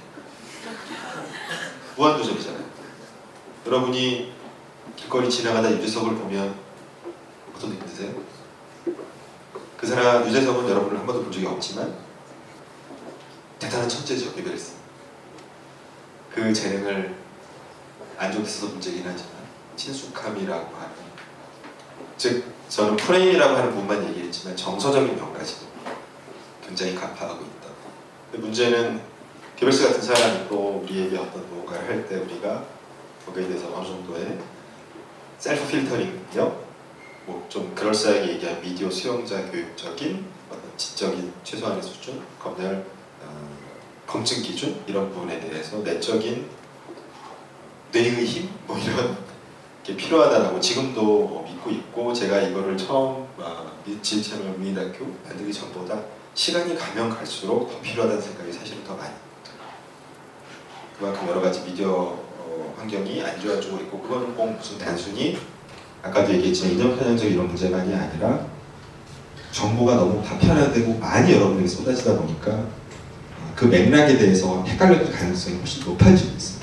무한도전이잖아요. 여러분이 길거리 지나가다 유재석을 보면 어떤 느낌 드세요? 그 사람 유재석은 여러분을 한 번도 본 적이 없지만 대단한 천재죠 괴벨스. 그 재능을 안 좋게 써서 문제긴 하지만 친숙함이라고 하는 즉 저는 프레임이라고 하는 부분만 얘기했지만 정서적인 면까지도 굉장히 간파하고 있다. 근데 문제는 개별스 같은 사람이 또 우리에게 어떤 무언가를 할 때 우리가 거기에 대해서 어느 정도의 셀프 필터링요, 뭐좀 그럴싸하게 얘기한 미디어 수용자 교육적인 어떤 지적인 최소한의 수준, 검열 어, 검증 기준 이런 부분에 대해서 내적인 뇌의 힘 뭐 이런 게게 필요하다라고 지금도 믿고 있고 제가 이거를 처음 아, 채널 미니다큐 만들기 전보다 시간이 가면 갈수록 더 필요하다는 생각이 사실은 더 많이 그만큼 여러 가지 미디어 어, 환경이 안 좋아지고 있고 그거는 꼭 무슨 단순히 아까도 얘기했지만 이념 편향적 이런 문제만이 아니라 정보가 너무 다편화되고 많이 여러분에게 쏟아지다 보니까 어, 그 맥락에 대해서 헷갈릴 가능성이 훨씬 높아지고 있어요.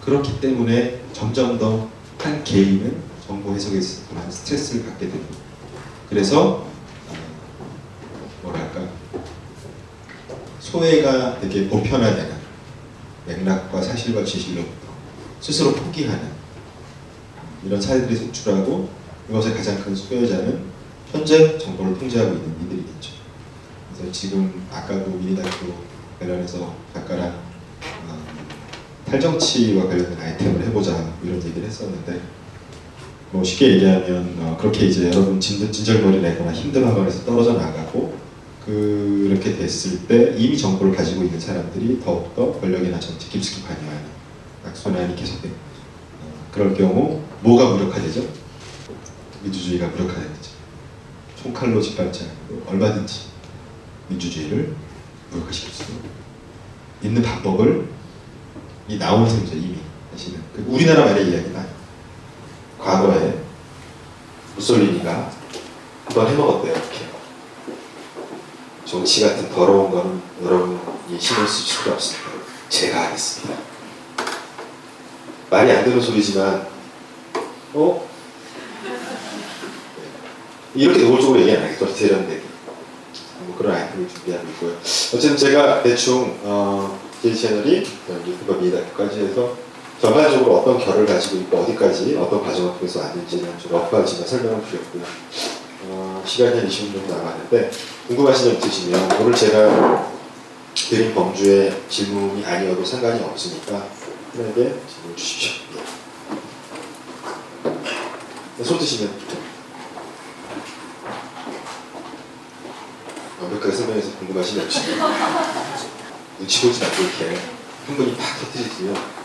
그렇기 때문에 점점 더 한 개인은 정보 해석에 있어서 많은 스트레스를 갖게 되고 그래서 어, 뭐랄까 소외가 되게 보편화되는 맥락과 사실과 진실로부터 스스로 포기하는 이런 사례들이 속출하고 이것의 가장 큰 수혜자는 현재 정보를 통제하고 있는 이들이겠죠. 그래서 지금 아까도 미니다큐 관련해서 작가랑 어, 탈정치와 관련된 아이템을 해보자 뭐 이런 얘기를 했었는데 뭐 쉽게 얘기하면 어, 그렇게 이제 여러분 진, 진절머리 내거나 힘든 환경에서 떨어져 나가고 그렇게 됐을 때 이미 정보를 가지고 있는 사람들이 더욱더 권력이나 정치 깊숙이 관여하는 악순환이 거죠. 어, 그럴 경우 뭐가 무력화되죠? 민주주의가 무력화되죠. 총칼로 짓밟지 않고 얼마든지 민주주의를 무력화시킬 수 있는 방법을 이 나온 셈이죠 이미 사실은 그 우리나라만의 이야기는 아니에요. 과거에 무솔리니가 한번 해먹었대요 이렇게. 정치 같은 더러운 거는 여러분이 신경 쓰실 필요 없습니다. 제가 하겠습니다. 말이 안 되는 소리지만 어? 네. 이렇게 노골적으로 얘기 안 하겠죠 세련되게. 뭐 그런 아이템을 준비하고 있고요. 어쨌든 제가 대충 어, 제 채널이 유튜버 미다까지 해서 전반적으로 어떤 결을 가지고 있고 어디까지 어떤 과정을 통해서 왔는지는 좀 러프하지만 설명을 드렸고요. 어, 시간이 한 20분 정도 남았는데 궁금하신 점 있으시면 오늘 제가 드린 범주의 질문이 아니어도 상관이 없으니까 편하게 질문 주십시오. 네. 손 드시면 완벽하게 설명해서 궁금하신 점 없으시면 눈치 보지 말고 이렇게 흥분이 팍 터뜨리시면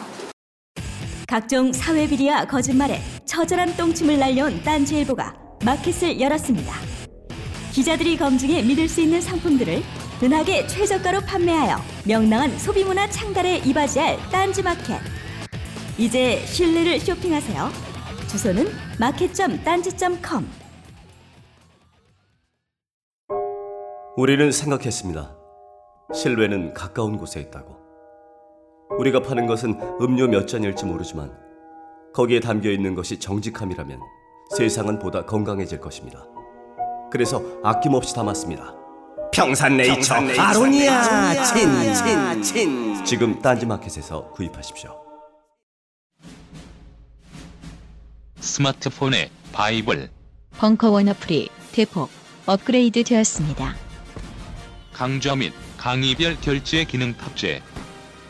각종 사회 비리와 거짓말에 처절한 똥침을 날려온 딴지일보가 마켓을 열었습니다. 기자들이 검증해 믿을 수 있는 상품들을 은하계 최저가로 판매하여 명랑한 소비문화 창달에 이바지할 딴지마켓. 이제 신뢰를 쇼핑하세요. 주소는 마켓.딴지.com 우리는 생각했습니다. 실외는 가까운 곳에 있다고. 우리가 파는 것은 음료 몇 잔일지 모르지만 거기에 담겨 있는 것이 정직함이라면 세상은 보다 건강해질 것입니다. 그래서 아낌없이 담았습니다. 평산네이처, 아로니아 친친친 지금 딴지마켓에서 구입하십시오. 스마트폰에 바이블, 벙커원 어플이 대폭 업그레이드 되었습니다. 강좌 및 강의별 결제 기능 탑재.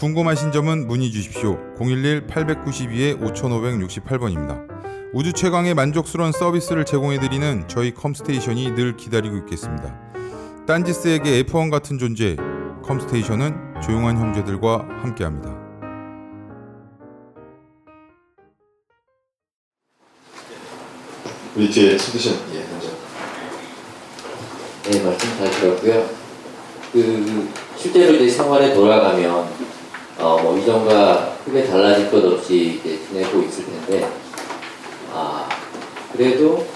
궁금하신 점은 문의 주십시오. 011-892-5568번입니다. 우주 최강의 만족스러운 서비스를 제공해드리는 저희 컴스테이션이 늘 기다리고 있겠습니다. 딴지스에게 F1 같은 존재, 컴스테이션은 조용한 형제들과 함께합니다. 우리 뒤에 수드션 예 먼저. 네, 말씀 잘 들었고요. 그 실제로 이제 생활에 돌아가면 어, 뭐 이전과 크게 달라질 것 없이 이제 지내고 있을 텐데 아 그래도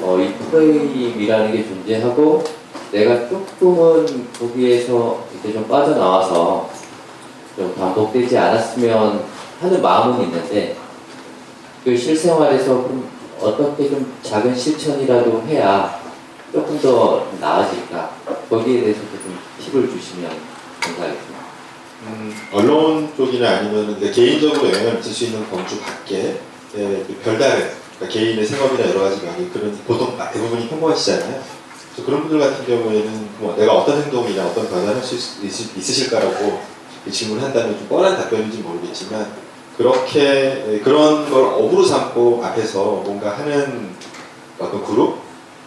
어, 이 프레임이라는 게 존재하고 내가 조금은 거기에서 이제 좀 빠져나와서 좀 반복되지 않았으면 하는 마음은 있는데 그 실생활에서 좀 어떻게 좀 작은 실천이라도 해야 조금 더 나아질까 거기에 대해서도 좀 팁을 주시면 감사하겠습니다. 음, 언론 쪽이나 아니면 개인적으로 영향을 미칠 수 있는 범주 밖에 예, 그 별다른 그러니까 개인의 생업이나 여러 가지 면이 그런 보통 대부분이 평범하시잖아요. 그런 분들 같은 경우에는 뭐 내가 어떤 행동이나 어떤 변화를 할수 있으실까라고 질문한다면 좀 뻔한 답변인지 모르겠지만 그렇게 예, 그런 걸 업으로 삼고 앞에서 뭔가 하는 어떤 그룹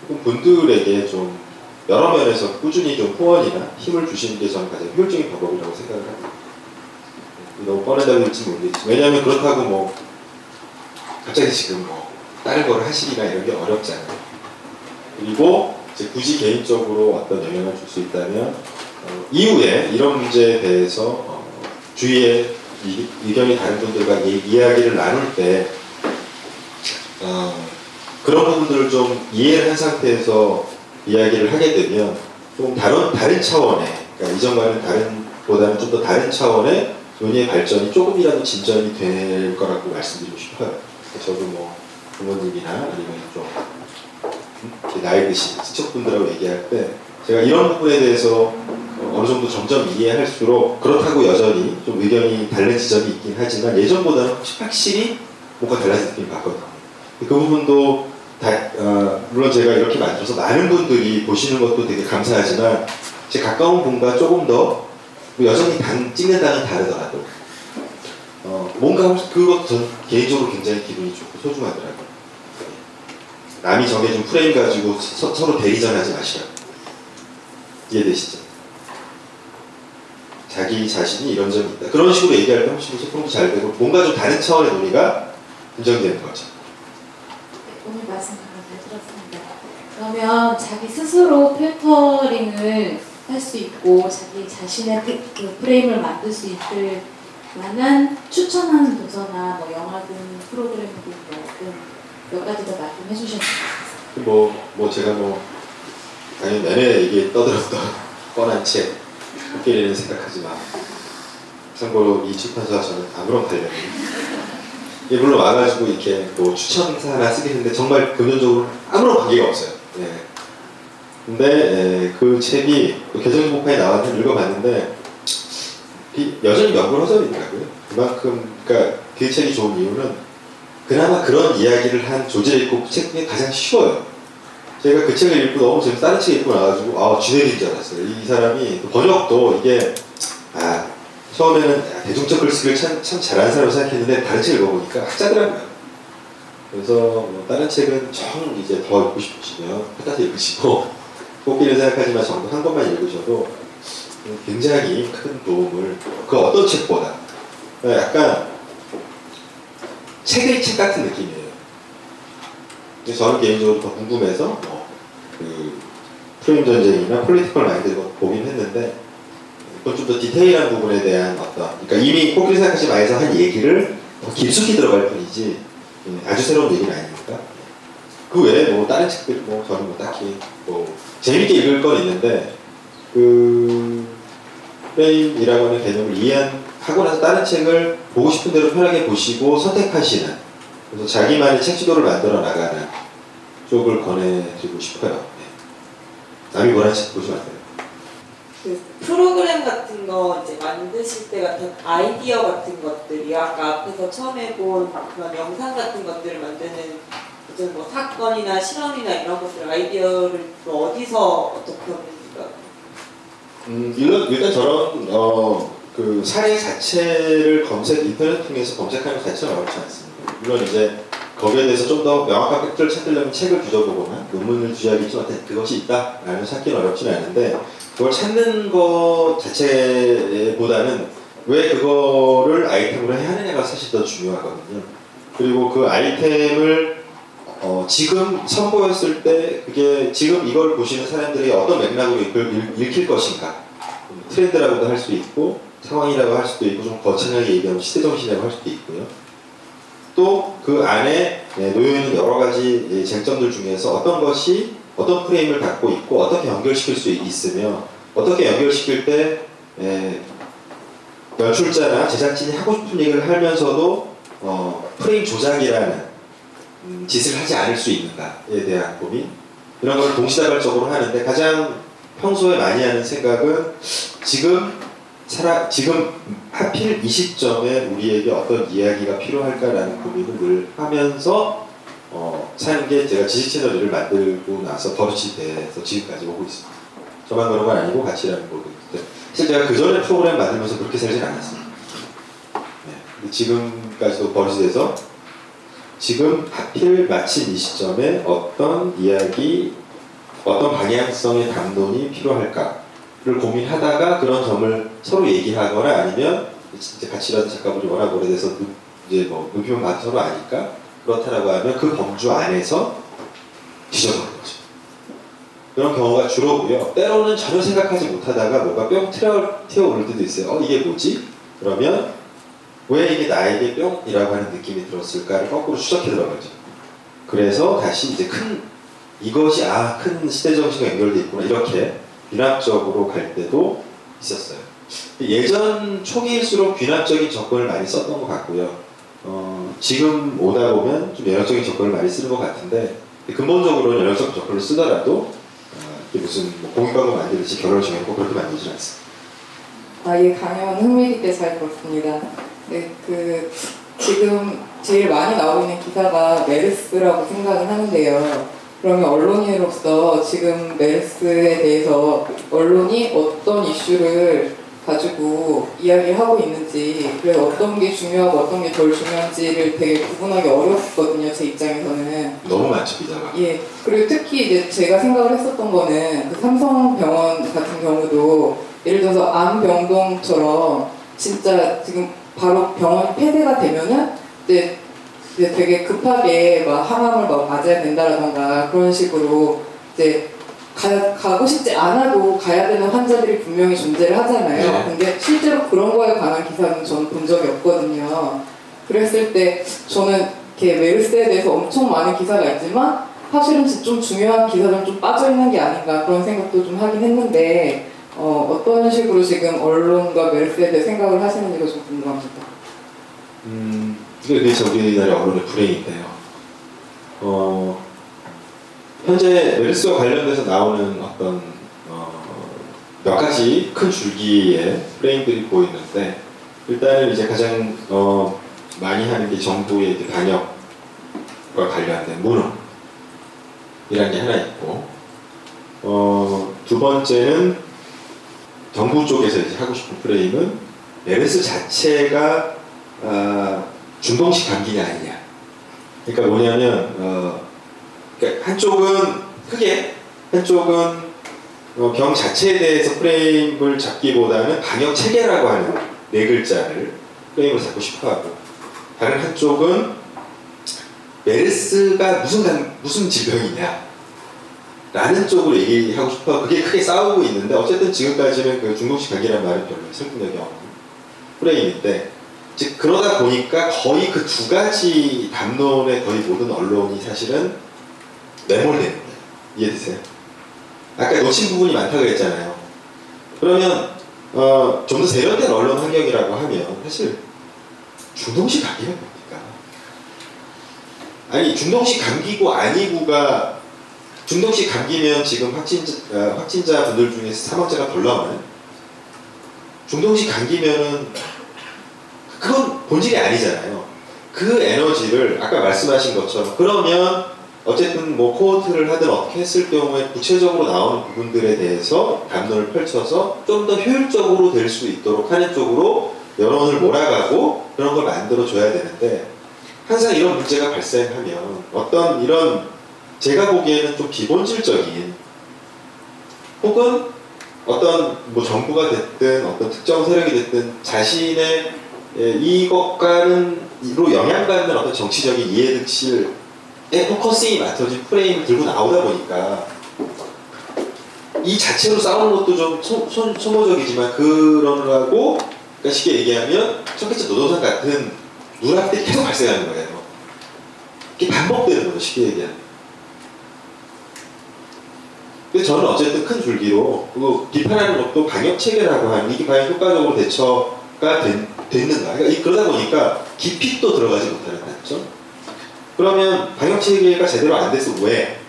혹은 분들에게 좀 여러 면에서 꾸준히 좀 후원이나 힘을 주시는 게 저는 가장 효율적인 방법이라고 생각을 합니다. 네, 너무 뻔하다고 할지 모르겠지만 왜냐하면 그렇다고 뭐 갑자기 지금 뭐 다른 걸 하시기가 이런 게 어렵잖아요. 그리고 이제 굳이 개인적으로 어떤 영향을 줄 수 있다면 어, 이후에 이런 문제에 대해서 어, 주위에 이, 의견이 다른 분들과 이, 이야기를 나눌 때 어, 그런 부분들을 좀 이해를 한 상태에서 이야기를 하게 되면 좀 다른 다른 차원의 그러니까 이전과는 다른 보다는 좀 더 다른 차원의 논의의 발전이 조금이라도 진전이 될 거라고 말씀드리고 싶어요. 저도 뭐 부모님이나 아니면 좀 나이 드신 친척분들하고 얘기할 때 제가 이런 부분에 대해서 어느 정도 점점 이해할수록 그렇다고 여전히 좀 의견이 다른 지점이 있긴 하지만 예전보다는 확실히 뭔가 달라진 느낌이 받거든요. 그 부분도 다, 어, 물론 제가 이렇게 만들어서 많은 분들이 보시는 것도 되게 감사하지만 제 가까운 분과 조금 더 여전히 단, 찍는다는 다르더라도 어, 뭔가 그것도 전 개인적으로 굉장히 기분이 좋고 소중하더라고요. 남이 정해준 프레임 가지고 서, 로 대리전하지 마시라. 이해되시죠? 자기 자신이 이런 점이 있다. 그런 식으로 얘기할 때 훨씬 소통도 잘 되고 뭔가 좀 다른 차원의 논의가 인정되는 거죠. 오늘 말씀 잘 들었습니다. 그러면 자기 스스로 필터링을 할 수 있고 자기 자신의 그, 그 프레임을 만들 수 있을 만한 추천하는 도서나 뭐 영화든 프로그램이든 뭐든 몇 가지 더 말씀해 주셨으면 좋겠습니다. 뭐, 뭐 제가 뭐 당연히 내내 얘기 떠들었던 뻔한 책 코끼리는 생각하지 마. 참고로 이 출판사와 저는 아무런 관련이 이 물론 와가지고 이렇게 뭐 추천사 하나 쓰긴 했는데 정말 근본적으로 아무런 관계가 없어요. 예. 근데 예, 그 책이 개정복판에 나왔는데 읽어봤는데 이- 여전히 명불허전이더라고요. 그만큼 그러니까 그 책이 좋은 이유는 그나마 그런 이야기를 한 조제 있고 책 중에 가장 쉬워요. 제가 그 책을 읽고 너무 재밌 다른 책 읽고 나가지고 아 쥐내린 줄 알았어요. 이 사람이 번역도 이게 아 처음에는 야, 대중적 글쓰기를 참, 참 잘하는 사람으로 생각했는데 다른 책 읽어보니까 학자더라고요. 그래서 뭐 다른 책은 정 이제 더 읽고 싶으시면 끝까지 읽으시고 꼭기를 생각하지만 정도 한 권만 읽으셔도 굉장히 큰 도움을 그 어떤 책보다 약간 책의 책 같은 느낌이에요. 그래서 저는 개인적으로 더 궁금해서 뭐, 그 프레임 전쟁이나 Political Mind 보긴 했는데 좀 더 디테일한 부분에 대한 어떤 그러니까 이미 코끼리 생각하지 마에서 한 얘기를 더 깊숙이 들어갈 뿐이지 음, 아주 새로운 얘기는 아니니까 그 외에 뭐 다른 책들 뭐 저는 뭐 딱히 뭐 재밌게 읽을 건 있는데 그 프레임이라고 하는 개념을 이해하고 나서 다른 책을 보고 싶은 대로 편하게 보시고 선택하시는 그래서 자기만의 책 지도를 만들어 나가는 쪽을 권해드리고 싶어요. 네. 남이 원하는 책안 돼요. 그 프로그램 같은 거 이제 만드실 때 같은 아이디어 같은 것들이 아까 앞에서 처음에 본 그런 영상 같은 것들을 만드는 무슨 뭐 사건이나 실험이나 이런 것들 아이디어를 또 어디서 어떻게 얻습니까? 음, 일단, 일단 저런 어, 그 사례 자체를 검색 인터넷 통해서 검색하는 것 자체는 어렵지 않습니다. 물론 이제 거기에 대해서 좀 더 명확한 팩트를 찾으려면 책을 뒤져보거나 논문을 뒤져야겠지만 그것이 있다라는 찾기는 어렵지는 않은데 그걸 찾는 것 자체보다는 왜 그거를 아이템으로 해야 하느냐가 사실 더 중요하거든요. 그리고 그 아이템을 어, 지금 선보였을 때 그게 지금 이걸 보시는 사람들이 어떤 맥락으로 이걸 읽, 읽힐 것인가 트렌드라고도 할 수 있고 상황이라고 할 수도 있고 좀 거창하게 얘기하면 시대정신이라고 할 수도 있고요. 또 그 안에 네, 놓여있는 여러 가지 예, 쟁점들 중에서 어떤 것이 어떤 프레임을 갖고 있고 어떻게 연결시킬 수 있으며 어떻게 연결시킬 때 예, 연출자나 제작진이 하고 싶은 얘기를 하면서도 어, 프레임 조작이라는 음, 짓을 하지 않을 수 있는가에 대한 고민? 이런 걸 동시다발적으로 하는데 가장 평소에 많이 하는 생각은 지금 살아 지금 하필 이 시점에 우리에게 어떤 이야기가 필요할까라는 고민을 늘 하면서 어, 사는 게 제가 지식 채널을 만들고 나서 버릇이 돼서 지금까지 오고 있습니다. 저만 그런 건 아니고 같이 일하는 거고 있는데 사실 제가 그 전에 프로그램 만들면서 그렇게 살진 않았습니다. 네. 지금까지도 버릇이 돼서 지금 하필 마침 이 시점에 어떤 이야기, 어떤 방향성의 담론이 필요할까를 고민하다가 그런 점을 서로 얘기하거나 아니면 진짜 같이 일하는 작가분이 워낙 오래돼서 눈- 이제 뭐 눈피만 봐도 서로 아니까 그렇다라고 하면 그 범주 안에서 뒤져보는 거죠. 그런 경우가 주로고요. 때로는 전혀 생각하지 못하다가 뭐가 뿅 튀어, 튀어오를 때도 있어요. 어, 이게 뭐지? 그러면 왜 이게 나에게 뿅이라고 하는 느낌이 들었을까를 거꾸로 추적해 들어가죠. 그래서 다시 이제 큰 이것이 아 큰 시대 정신과 연결돼 있구나 이렇게 비납적으로 갈 때도 있었어요. 예전 초기일수록 귀납적인 접근을 많이 썼던 것 같고요. 어, 지금 오다 보면 좀 연역적인 접근을 많이 쓰는 것 같은데 근본적으로는 연역적 접근을 쓰더라도 어, 무슨 뭐 공익광고 만들듯이 결혼을 정했고 그렇게 만들진 않습니다. 아, 예, 강연 흥미 있게 잘 들었습니다. 네, 그, 지금 제일 많이 나오고 있는 기사가 메르스라고 생각을 하는데요. 그러면 언론인으로서 지금 메르스에 대해서 언론이 어떤 이슈를 가지고 이야기하고 있는지, 그래서 어떤 게 중요하고 어떤 게 덜 중요한지를 되게 구분하기 어렵거든요, 제 입장에서는. 너무 많죠 기자가. 예. 그리고 특히 이제 제가 생각을 했었던 거는 그 삼성병원 같은 경우도 예를 들어서 암병동처럼 진짜 지금 바로 병원이 폐쇄가 되면은 이제, 이제 되게 급하게 막 항암을 막 맞아야 된다라던가 그런 식으로 이제 가, 가고 싶지 않아도 가야 되는 환자들이 분명히 존재를 하잖아요. 네. 근데 실제로 그런 거에 관한 기사는 저는 본 적이 없거든요. 그랬을 때 저는 이렇게 메르스에 대해서 엄청 많은 기사가 있지만 사실은 좀 중요한 기사들은 좀 빠져 있는 게 아닌가 그런 생각도 좀 하긴 했는데 어, 어떤 식으로 지금 언론과 메르스에 대해 생각을 하시는지가 좀 궁금합니다. 음, 이게 그래서 우리나라 언론의 불행인데요. 어, 현재 메르스와 관련돼서 나오는 어떤 어, 몇 가지 큰 줄기의 프레임들이 보이는데 일단은 이제 가장 어, 많이 하는 게 정부의 이제 방역과 관련된 무능이라는 게 하나 있고 어, 두 번째는 정부 쪽에서 이제 하고 싶은 프레임은 메르스 자체가 아, 중동식 감기냐 아니냐. 그러니까 뭐냐면 어, 그러니까 한쪽은 크게 한쪽은 어, 병 자체에 대해서 프레임을 잡기보다는 방역 체계라고 하는 네 글자를 프레임을 잡고 싶어하고. 다른 한쪽은 메르스가 무슨 감- 무슨 질병이냐 라는 쪽으로 얘기하고 싶어. 그게 크게 싸우고 있는데 어쨌든 지금까지는 그 중독식 감기라는 말은 별로 설득력이 없는 프레임인데 즉 그러다 보니까 거의 그 두 가지 담론의 거의 모든 언론이 사실은 매몰되는 거예요. 이해되세요? 아까 놓친 부분이 많다고 그랬잖아요. 그러면 어, 좀 더 세련된 언론 환경이라고 하면 사실 중동식 감기가 뭡니까? 아니 중동식 감기고 아니고가 중동식 감기면 지금 확진자, 어, 확진자 분들 중에서 사망자가 덜 나와요. 중동식 감기면은 그건 본질이 아니잖아요. 그 에너지를 아까 말씀하신 것처럼 그러면 어쨌든 뭐 코호트를 하든 어떻게 했을 경우에 구체적으로 나오는 부분들에 대해서 담론을 펼쳐서 좀 더 효율적으로 될 수 있도록 하는 쪽으로 여론을 몰아가고 그런 걸 만들어 줘야 되는데 항상 이런 문제가 발생하면 어떤 이런 제가 보기에는 좀 비본질적인 혹은 어떤 뭐 정부가 됐든 어떤 특정 세력이 됐든 자신의 예, 이것과는 이로 영향받는 어떤 정치적인 이해득실 에 focusing이 맞춰진 프레임을 들고 나오다 보니까 이 자체로 싸우는 것도 좀 소, 소, 소모적이지만 그러느라고 그러니까 쉽게 얘기하면 첫째 노동상 같은 누락들이 계속 발생하는 거예요. 이게 반복되는 거죠 쉽게 얘기하면. 근데 저는 어쨌든 큰 줄기로 그 비판하는 것도 방역 체계라고 하는 이게 과연 효과적으로 대처가 된, 됐는가? 그러니까 이- 그러다 보니까 깊이 또 들어가지 못하는 단점. 그러면 방역 체계가 제대로 안 돼서 왜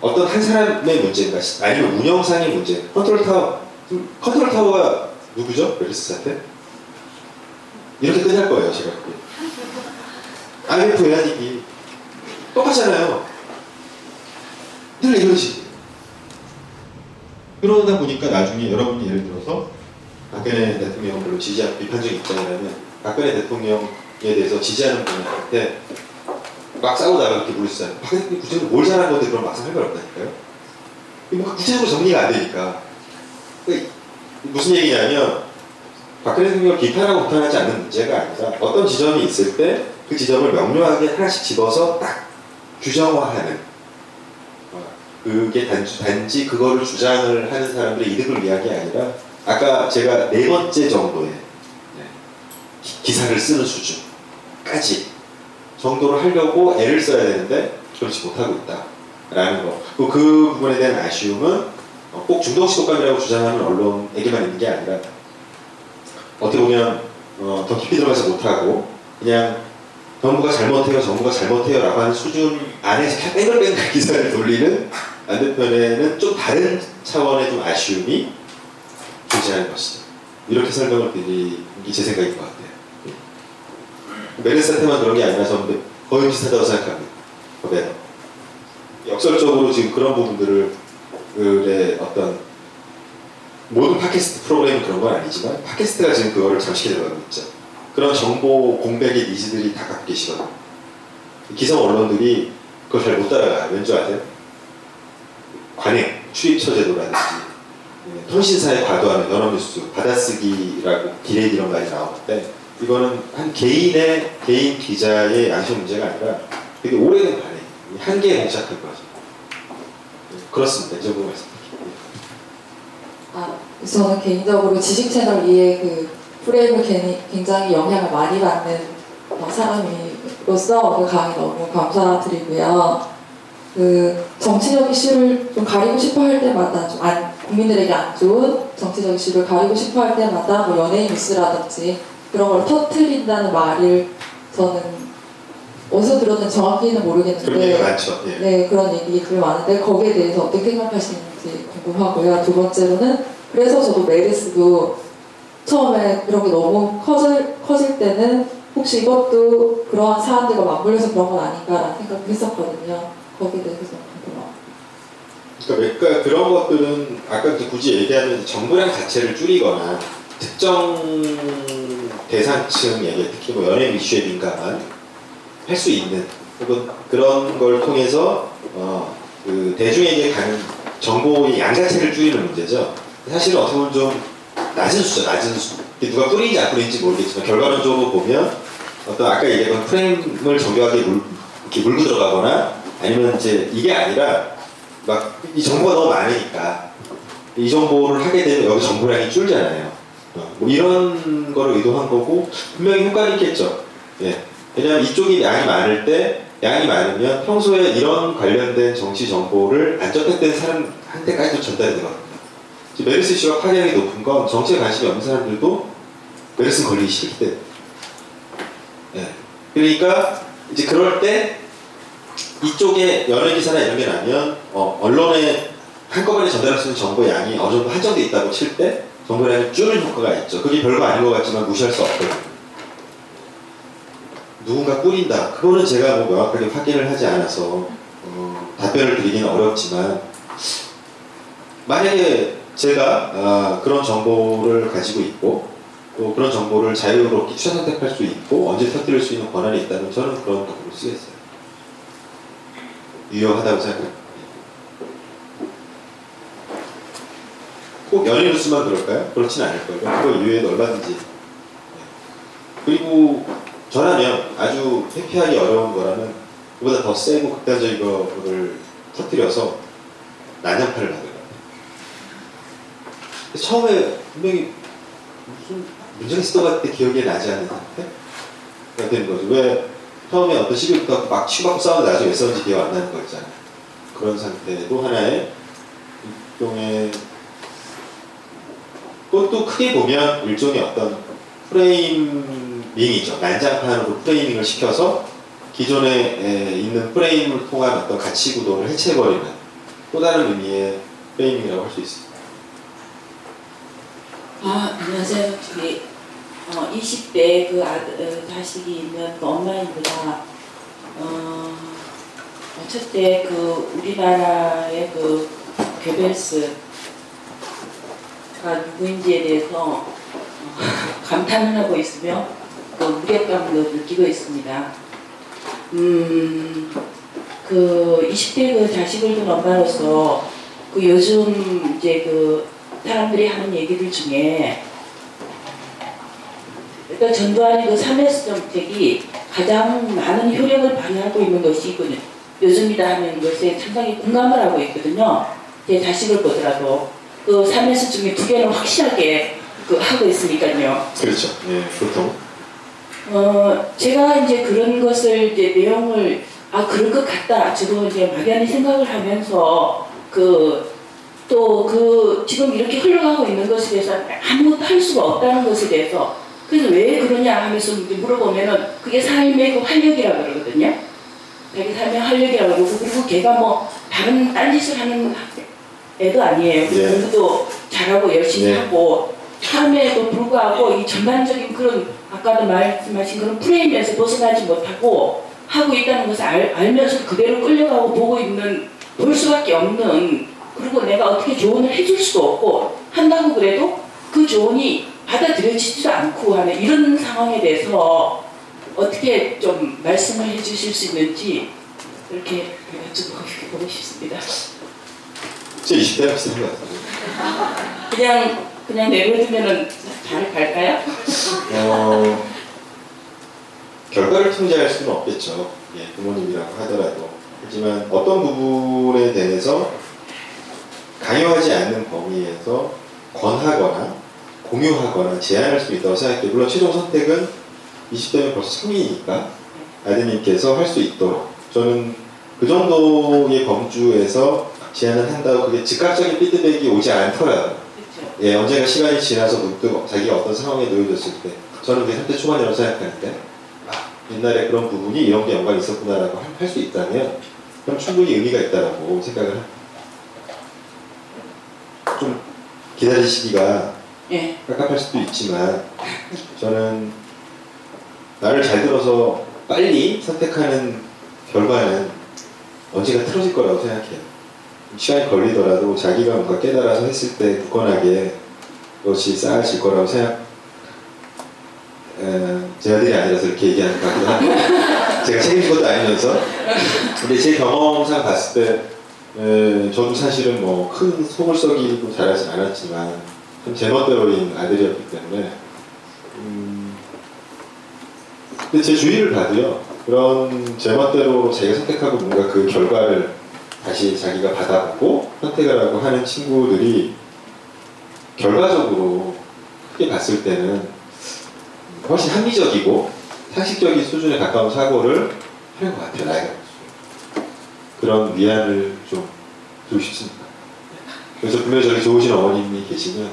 어떤 한 사람의 문제인가? 아니면 운영상의 문제? 컨트롤 타워, 컨트롤 타워가 누구죠? 메르스 사태? 이렇게 끝날 거예요, 제가. IMF 외환위기 똑같잖아요. 늘 식이에요. 그러다 보니까 나중에 여러분이 예를 들어서 박근혜 대통령을 별로 지지하고 비판적인 입장이라면 박근혜 대통령에 대해서 지지하는 분한테 막 싸우다가 이렇게 물으시잖아요. 박근혜 대통령이 구체적으로 뭘 잘한 건데 그럼 막상 할 말 없다니까요. 뭐 구체적으로 정리가 안 되니까. 그러니까 무슨 얘기냐면 박근혜 대통령을 비판하고 비판하지 않는 문제가 아니라 어떤 지점이 있을 때 그 지점을 명료하게 하나씩 집어서 딱 규정화하는 어, 그게 단지, 단지 그거를 주장을 하는 사람들의 이득을 위한 게 아니라 아까 제가 네 번째 정도의 네, 기- 기사를 쓰는 수준 까지 정도를 하려고 애를 써야 되는데 그렇지 못하고 있다라는 거. 그리고 그 부분에 대한 아쉬움은 어, 꼭 중동식 독감이라고 주장하는 언론에게만 있는 게 아니라 어떻게 보면 어, 더 깊이 들어가지 못하고 그냥 정부가 잘못해요, 정부가 잘못해요 라고 하는 수준 안에서 뺑글뺑글 기사를 돌리는 반대편에는 좀 다른 차원의 좀 아쉬움이 존재하는 것이다. 이렇게 설명을 드리는 게 제 생각인 것 같아요. 메르스한테만 그런 게 아니라 저는 거의 비슷하다고 생각합니다. 네. 역설적으로 지금 그런 부분들을 의 어떤 모든 팟캐스트 프로그램이 그런 건 아니지만 팟캐스트가 지금 그거를 잠식해 들어가고 있죠. 그런 정보 공백의 니즈들이 다 갖고 계시거든요. 기성 언론들이 그걸 잘 못 따라가요. 왠지 아세요? 관행, 출입처 제도라든지 예, 통신사의 과도함, 연합뉴스, 받아쓰기라고 디레이 이런 말이 나오는데 이거는 한 개인의 개인 기자의 양심 문제가 아니라 되게 오래된 관행, 한계에 봉착한 거죠. 예, 그렇습니다. 이 정도 말씀. 아, 저는 개인적으로 지식 채널 이에 그 프레임을 굉장히 영향을 많이 받는 어, 사람으로서 그 강의 너무 감사드리고요. 그 정치적 이슈를 좀 가리고 싶어 할 때마다 좀 안, 국민들에게 안 좋은 정치적 이슈를 가리고 싶어 할 때마다 뭐 연예인 뉴스라든지 그런 걸 터트린다는 말을 저는 어디서 들었는지 정확히는 모르겠는데 많죠. 예. 네, 그런 얘기들 많은데 거기에 대해서 어떻게 생각하시는지 궁금하고요. 두 번째로는 그래서 저도 메르스도 처음에 그런 게 너무 커질, 커질 때는 혹시 이것도 그러한 사람들과 맞물려서 그런 건 아닌가라는 생각을 했었거든요. 거기에 대해서 궁금합니다. 그러니까, 그러니까 그런 것들은 아까 굳이 얘기하면 정보량 자체를 줄이거나 특정 대상층에게 특히 뭐 연예인 이슈에 민감한 할 수 있는 혹은 그런 걸 통해서 어, 그 대중에게 가는 정보의 양 자체를 줄이는 문제죠. 사실은 어떻게 보면 좀 낮은 수죠, 낮은 수. 누가 뿌리는지 안 뿌리는지 모르겠지만 결과론적으로 보면 어떤 아까 얘기했던 프레임을 정교하게 물, 이렇게 물고 들어가거나 아니면 이제 이게 아니라 막 이 정보가 너무 많으니까 이 정보를 하게 되면 여기 정보량이 줄잖아요. 어, 뭐 이런 거를 의도한 거고 분명히 효과는 있겠죠. 예. 왜냐하면 이쪽이 양이 많을 때 양이 많으면 평소에 이런 관련된 정치 정보를 안 접했던 사람한테까지도 전달이 되거든요. 메르스 이슈가 파괴력이 높은 건 정치에 관심이 없는 사람들도 메르스 걸리기 싫기 때문에. 예. 그러니까 이제 그럴 때 이쪽에 연예 기사나 이런 게 나면 어, 언론에 한꺼번에 전달할 수 있는 정보 양이 어느 정도 한정돼 있다고 칠 때 정보량이 줄는 효과가 있죠. 그게 별거 아닌 것 같지만 무시할 수 없거든요. 누군가 뿌린다. 그거는 제가 뭐 명확하게 확인을 하지 않아서 어, 답변을 드리기는 어렵지만 만약에 제가 아, 그런 정보를 가지고 있고 또 그런 정보를 자유롭게 취사 선택할 수 있고 언제 터뜨릴 수 있는 권한이 있다면 저는 그런 방법을 쓰겠어요. 유효하다고 생각합니다. 꼭 연예 뉴스만 그럴까요? 그렇진 않을 거예요. 그거 이외에도 얼마든지. 네. 그리고 저라면 아주 회피하기 어려운 거라면 그보다 더 세고 극단적인 거를 터뜨려서 난장판을 만들 거예요. 처음에 분명히 무슨 문제가 있었던 것 같은데 기억이 나지 않는 상태가 되는 거죠. 왜 처음에 어떤 시기부터 막 치고받고 싸우는데 나중에 왜 싸운지 기억 안 나는 거 있잖아요. 그런 상태도 하나의 일종의 그것도 크게 보면 일종의 어떤 프레이밍이죠. 난장판으로 프레이밍을 시켜서 기존에 에, 있는 프레임을 통한 어떤 가치 구도를 해체해버리는 또 다른 의미의 프레이밍이라고 할 수 있습니다. 아, 안녕하세요. 저기 어, 20대 그 아들, 어, 자식이 있는 그 엄마입니다. 어, 첫째 그 우리나라의 그 괴벨스 가 누구인지에 대해서 어, 감탄을 하고 있으며 그 무력감도 느끼고 있습니다. 음, 그 20대 그 자식을 둔 엄마로서 그 요즘 이제 그 사람들이 하는 얘기들 중에 일단 전두환의 그 3S 정책이 가장 많은 효력을 발휘하고 있는 것이 그 요즘이다 하는 것에 상당히 공감을 하고 있거든요. 제 자식을 보더라도 그 3S 중에 두 개는 확실하게 그 하고 있으니까요. 그렇죠. 예, 보통. 어, 제가 이제 그런 것을 이제 내용을 아 그럴 것 같다. 지금 이제 막연히 생각을 하면서 그 또 그 지금 이렇게 흘러가고 있는 것에 대해서 아무것도 할 수가 없다는 것에 대해서 그래서 왜 그러냐 하면서 물어보면은 그게 삶의 그 활력이라 고 그러거든요. 자기 삶의 활력이라고 그러고 그리고 걔가 뭐 다른 딴짓을 하는 애도 아니에요. 예. 공부도 잘하고 열심히 예. 하고 함에도 불구하고 이 전반적인 그런 아까도 말씀하신 그런 프레임에서 벗어나지 못하고 하고 있다는 것을 알, 알면서 그대로 끌려가고 보고 있는 볼 수밖에 없는 그리고 내가 어떻게 조언을 해줄 수도 없고 한다고 그래도 그 조언이 받아들여지지도 않고 하는 이런 상황에 대해서 어떻게 좀 말씀을 해주실 수 있는지 이렇게 여쭤보고 싶습니다. 제 20대랑 비슷한 것 같아요. 그냥 그냥 내려두면은 잘 갈까요? 어, 결과를 통제할 수는 없겠죠. 예, 부모님이라고 하더라도. 하지만 어떤 부분에 대해서 강요하지 않는 범위에서 권하거나 공유하거나 제한할 수 있다고 생각해요. 물론 최종 선택은 20대면 벌써 성인이니까 아드님께서 할 수 있도록 저는 그 정도의 범주에서 제한을 한다고 그게 즉각적인 피드백이 오지 않더라도 예, 언젠가 시간이 지나서 문득 자기가 어떤 상황에 놓여졌을 때 저는 그게 30대 초반이라고 생각하는데 아, 옛날에 그런 부분이 이런 게 연관이 있었구나라고 할 수 있다면 그럼 충분히 의미가 있다라고 생각을 합니다. 좀 기다리시기가 예. 깝깝할 수도 있지만 저는 나를 잘 들어서 빨리 선택하는 결과는 언젠가 틀어질 거라고 생각해요. 시간이 걸리더라도 자기가 뭔가 깨달아서 했을 때 굳건하게 그것이 쌓아질 거라고 생각. 에, 제 아들이 아니라서 이렇게 얘기하는 것 같기도 한데 제가 책임진 것도 아니면서 근데 제 경험상 봤을 때 에, 저도 사실은 뭐 큰 속을 썩이고 잘하진 않았지만 좀 제멋대로인 아들이었기 때문에 음, 근데 제 주위를 봐도요 그런 제멋대로 자기가 선택하고 뭔가 그 결과를 다시 자기가 받아보고 선택을 하고 하는 친구들이 결과적으로 크게 봤을 때는 훨씬 합리적이고 상식적인 수준에 가까운 사고를 하는 것 같아요 나이가. 그런 위안을 좀 주고 싶습니다 그래서 분명히 저렇게 좋으신 어머님이 계시면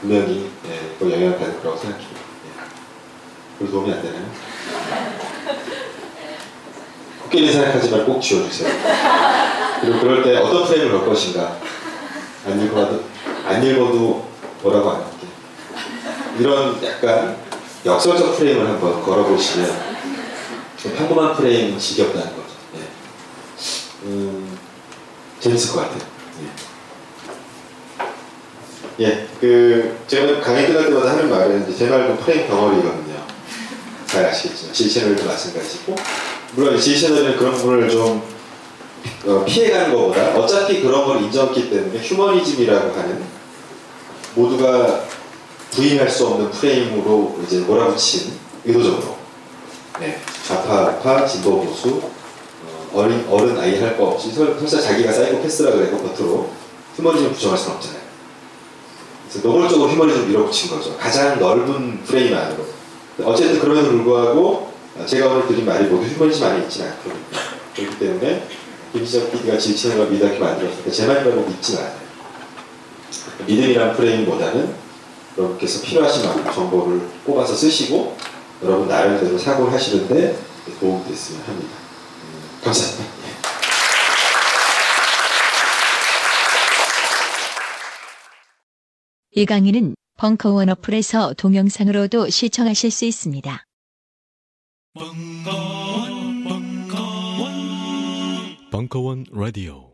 분명히 예, 그 영향을 받을 거라고 생각해요 예. 별 도움이 안 되나요? 코끼리 생각하지 말고 꼭 지워주세요 그리고 그럴 때 어떤 프레임을 걸 것인가. 안 읽어도 안 읽어도 뭐라고 안 할게. 이런 약간 역설적 프레임을 한번 걸어보시면 좀 평범한 프레임은 지겹다는 거죠. 예. 음, 재밌을 것 같아요. 예. 예, 그 제가 강의 끝날 때마다 하는 말은 이제 제 말은 프레임 덩어리거든요. 잘 아시겠지만 지 채널도 마찬가지고. 물론 지 채널은 그런 부분을 좀 어, 피해가는 것보다 어차피 그런 걸 인정했기 때문에 휴머니즘이라고 하는 모두가 부인할 수 없는 프레임으로 이제 몰아붙인 의도적으로 네, 좌파, 우파, 진보, 보수 어, 어린, 어른, 아이 할 거 없이 설, 설사 자기가 사이코패스라 그래도 겉으로 휴머니즘 부정할 수는 없잖아요. 그래서 노골적으로 휴머니즘 밀어붙인 거죠. 가장 넓은 프레임 안으로. 어쨌든 그럼에도 불구하고 제가 오늘 드린 말이 모두 휴머니즘 안에 있지는 않거든요. 그렇기 때문에 김시정 PD가 지치는 믿었게 만들었으니까 제 말이라고 믿지 않아요. 믿음이란 프레임보다는 여러분께서 필요하신 만큼 정보를 뽑아서 쓰시고 여러분 나름대로 사고를 하시는데 도움이 됐으면 합니다. 음, 감사합니다. 이 강의는 벙커원 어플에서 동영상으로도 시청하실 수 있습니다. 벙커 원 라디오